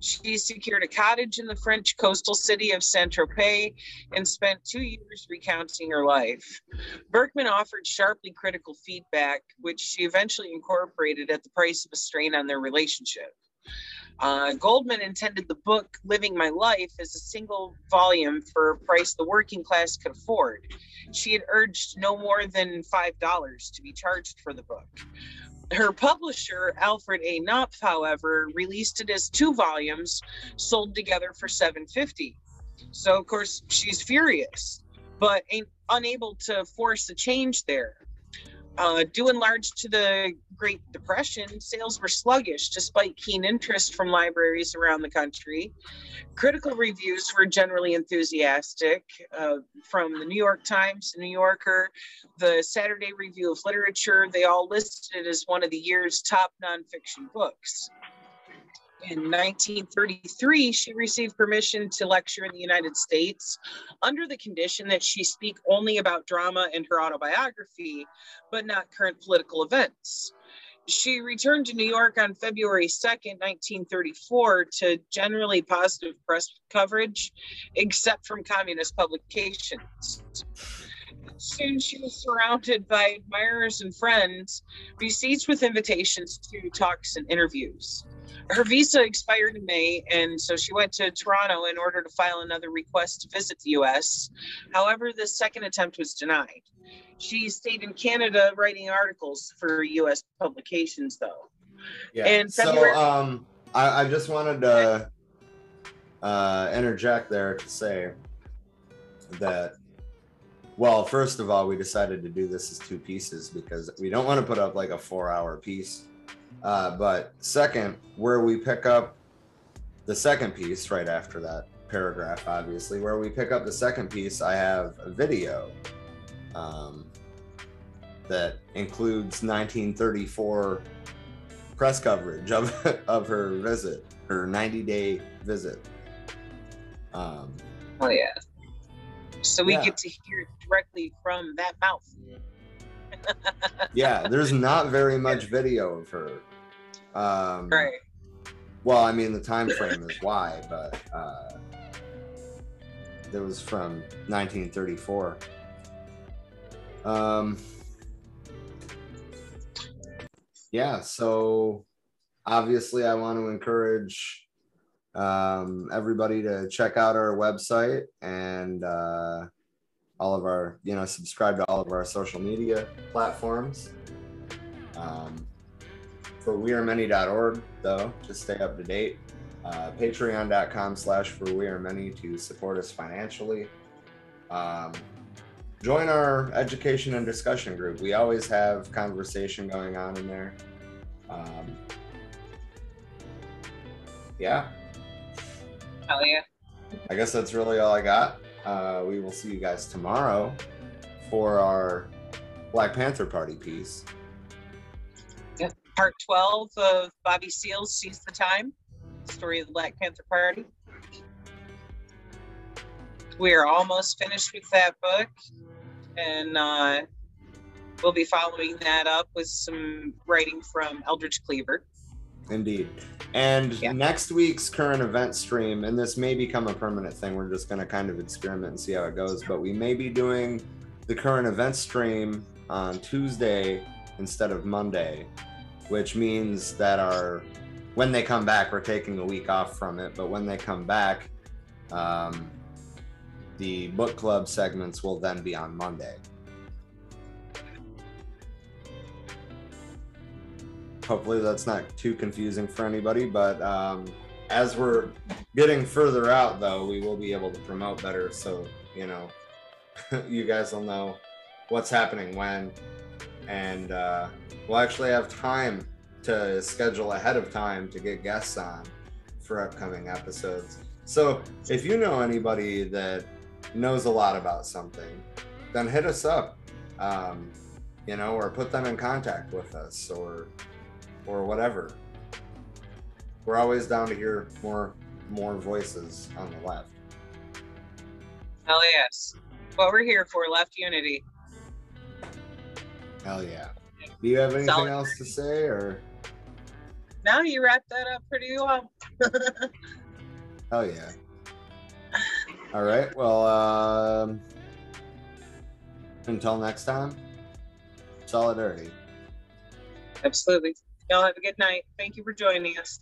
She secured a cottage in the French coastal city of Saint Tropez and spent two years recounting her life. Berkman offered sharply critical feedback, which she eventually incorporated at the price of a strain on their relationship. Uh, Goldman intended the book Living My Life as a single volume for a price the working class could afford. She had urged no more than $5 to be charged for the book. Her publisher, Alfred A. Knopf, however, released it as two volumes sold together for 750. So of course she's furious, but ain't unable to force a change there. Uh, due in large to the Great Depression, sales were sluggish despite keen interest from libraries around the country. Critical reviews were generally enthusiastic uh, from the New York Times, the New Yorker, the Saturday Review of Literature. They all listed it as one of the year's top nonfiction books. In 1933, she received permission to lecture in the United States under the condition that she speak only about drama and her autobiography, but not current political events. She returned to New York on February 2nd, 1934, to generally positive press coverage, except from communist publications. Soon she was surrounded by admirers and friends, besieged with invitations to talks and interviews. Her visa expired in May, and so she went to Toronto in order to file another request to visit the US. However, the second attempt was denied. She stayed in Canada writing articles for US publications, though. Yeah. And so um I, I just wanted to uh, interject there to say that, well, first of all, we decided to do this as two pieces because we don't want to put up like a four hour piece. Uh, but second, where we pick up the second piece right after that paragraph, obviously, where we pick up the second piece, I have a video um, that includes 1934 press coverage of, of her visit, her 90 day visit. Um, Oh yeah. So we Yeah. get to hear directly from that mouth. yeah, there's not very much video of her. Um, Right. Well, I mean, the time frame is why, but uh, that was from 1934. Um, yeah, so obviously, I want to encourage um, everybody to check out our website and uh, all of our, you know, subscribe to all of our social media platforms. Um, for wearemany.org though to stay up to date uh, patreon.com slash for we are many to support us financially. Um, join our education and discussion group. We always have conversation going on in there. Um, yeah. Hell yeah. i guess that's really all i got. Uh, we will see you guys tomorrow for our black panther party piece Part 12 of Bobby Seale's Seize the Time, story of the Black Panther Party. We are almost finished with that book, and uh, we'll be following that up with some writing from Eldridge Cleaver. Indeed. And Yeah. next week's current event stream, and this may become a permanent thing, we're just going to kind of experiment and see how it goes, but we may be doing the current event stream on Tuesday instead of Monday, which means that our when they come back, we're taking a week off from it, but when they come back, um, the book club segments will then be on Monday. hopefully that's not too confusing for anybody but um, as we're getting further out though we will be able to promote better so you know you guys will know what's happening when and uh, we'll actually have time to schedule ahead of time to get guests on for upcoming episodes so if you know anybody that knows a lot about something then hit us up um, you know or put them in contact with us or or whatever. We're always down to hear more more voices on the left. Hell yes. What we're here for, left unity. Hell yeah. Do you have anything Solid. else to say or Now you wrapped that up pretty well. oh yeah. All right. Well, um until next time, solidarity. Absolutely. Y'all have a good night. Thank you for joining us.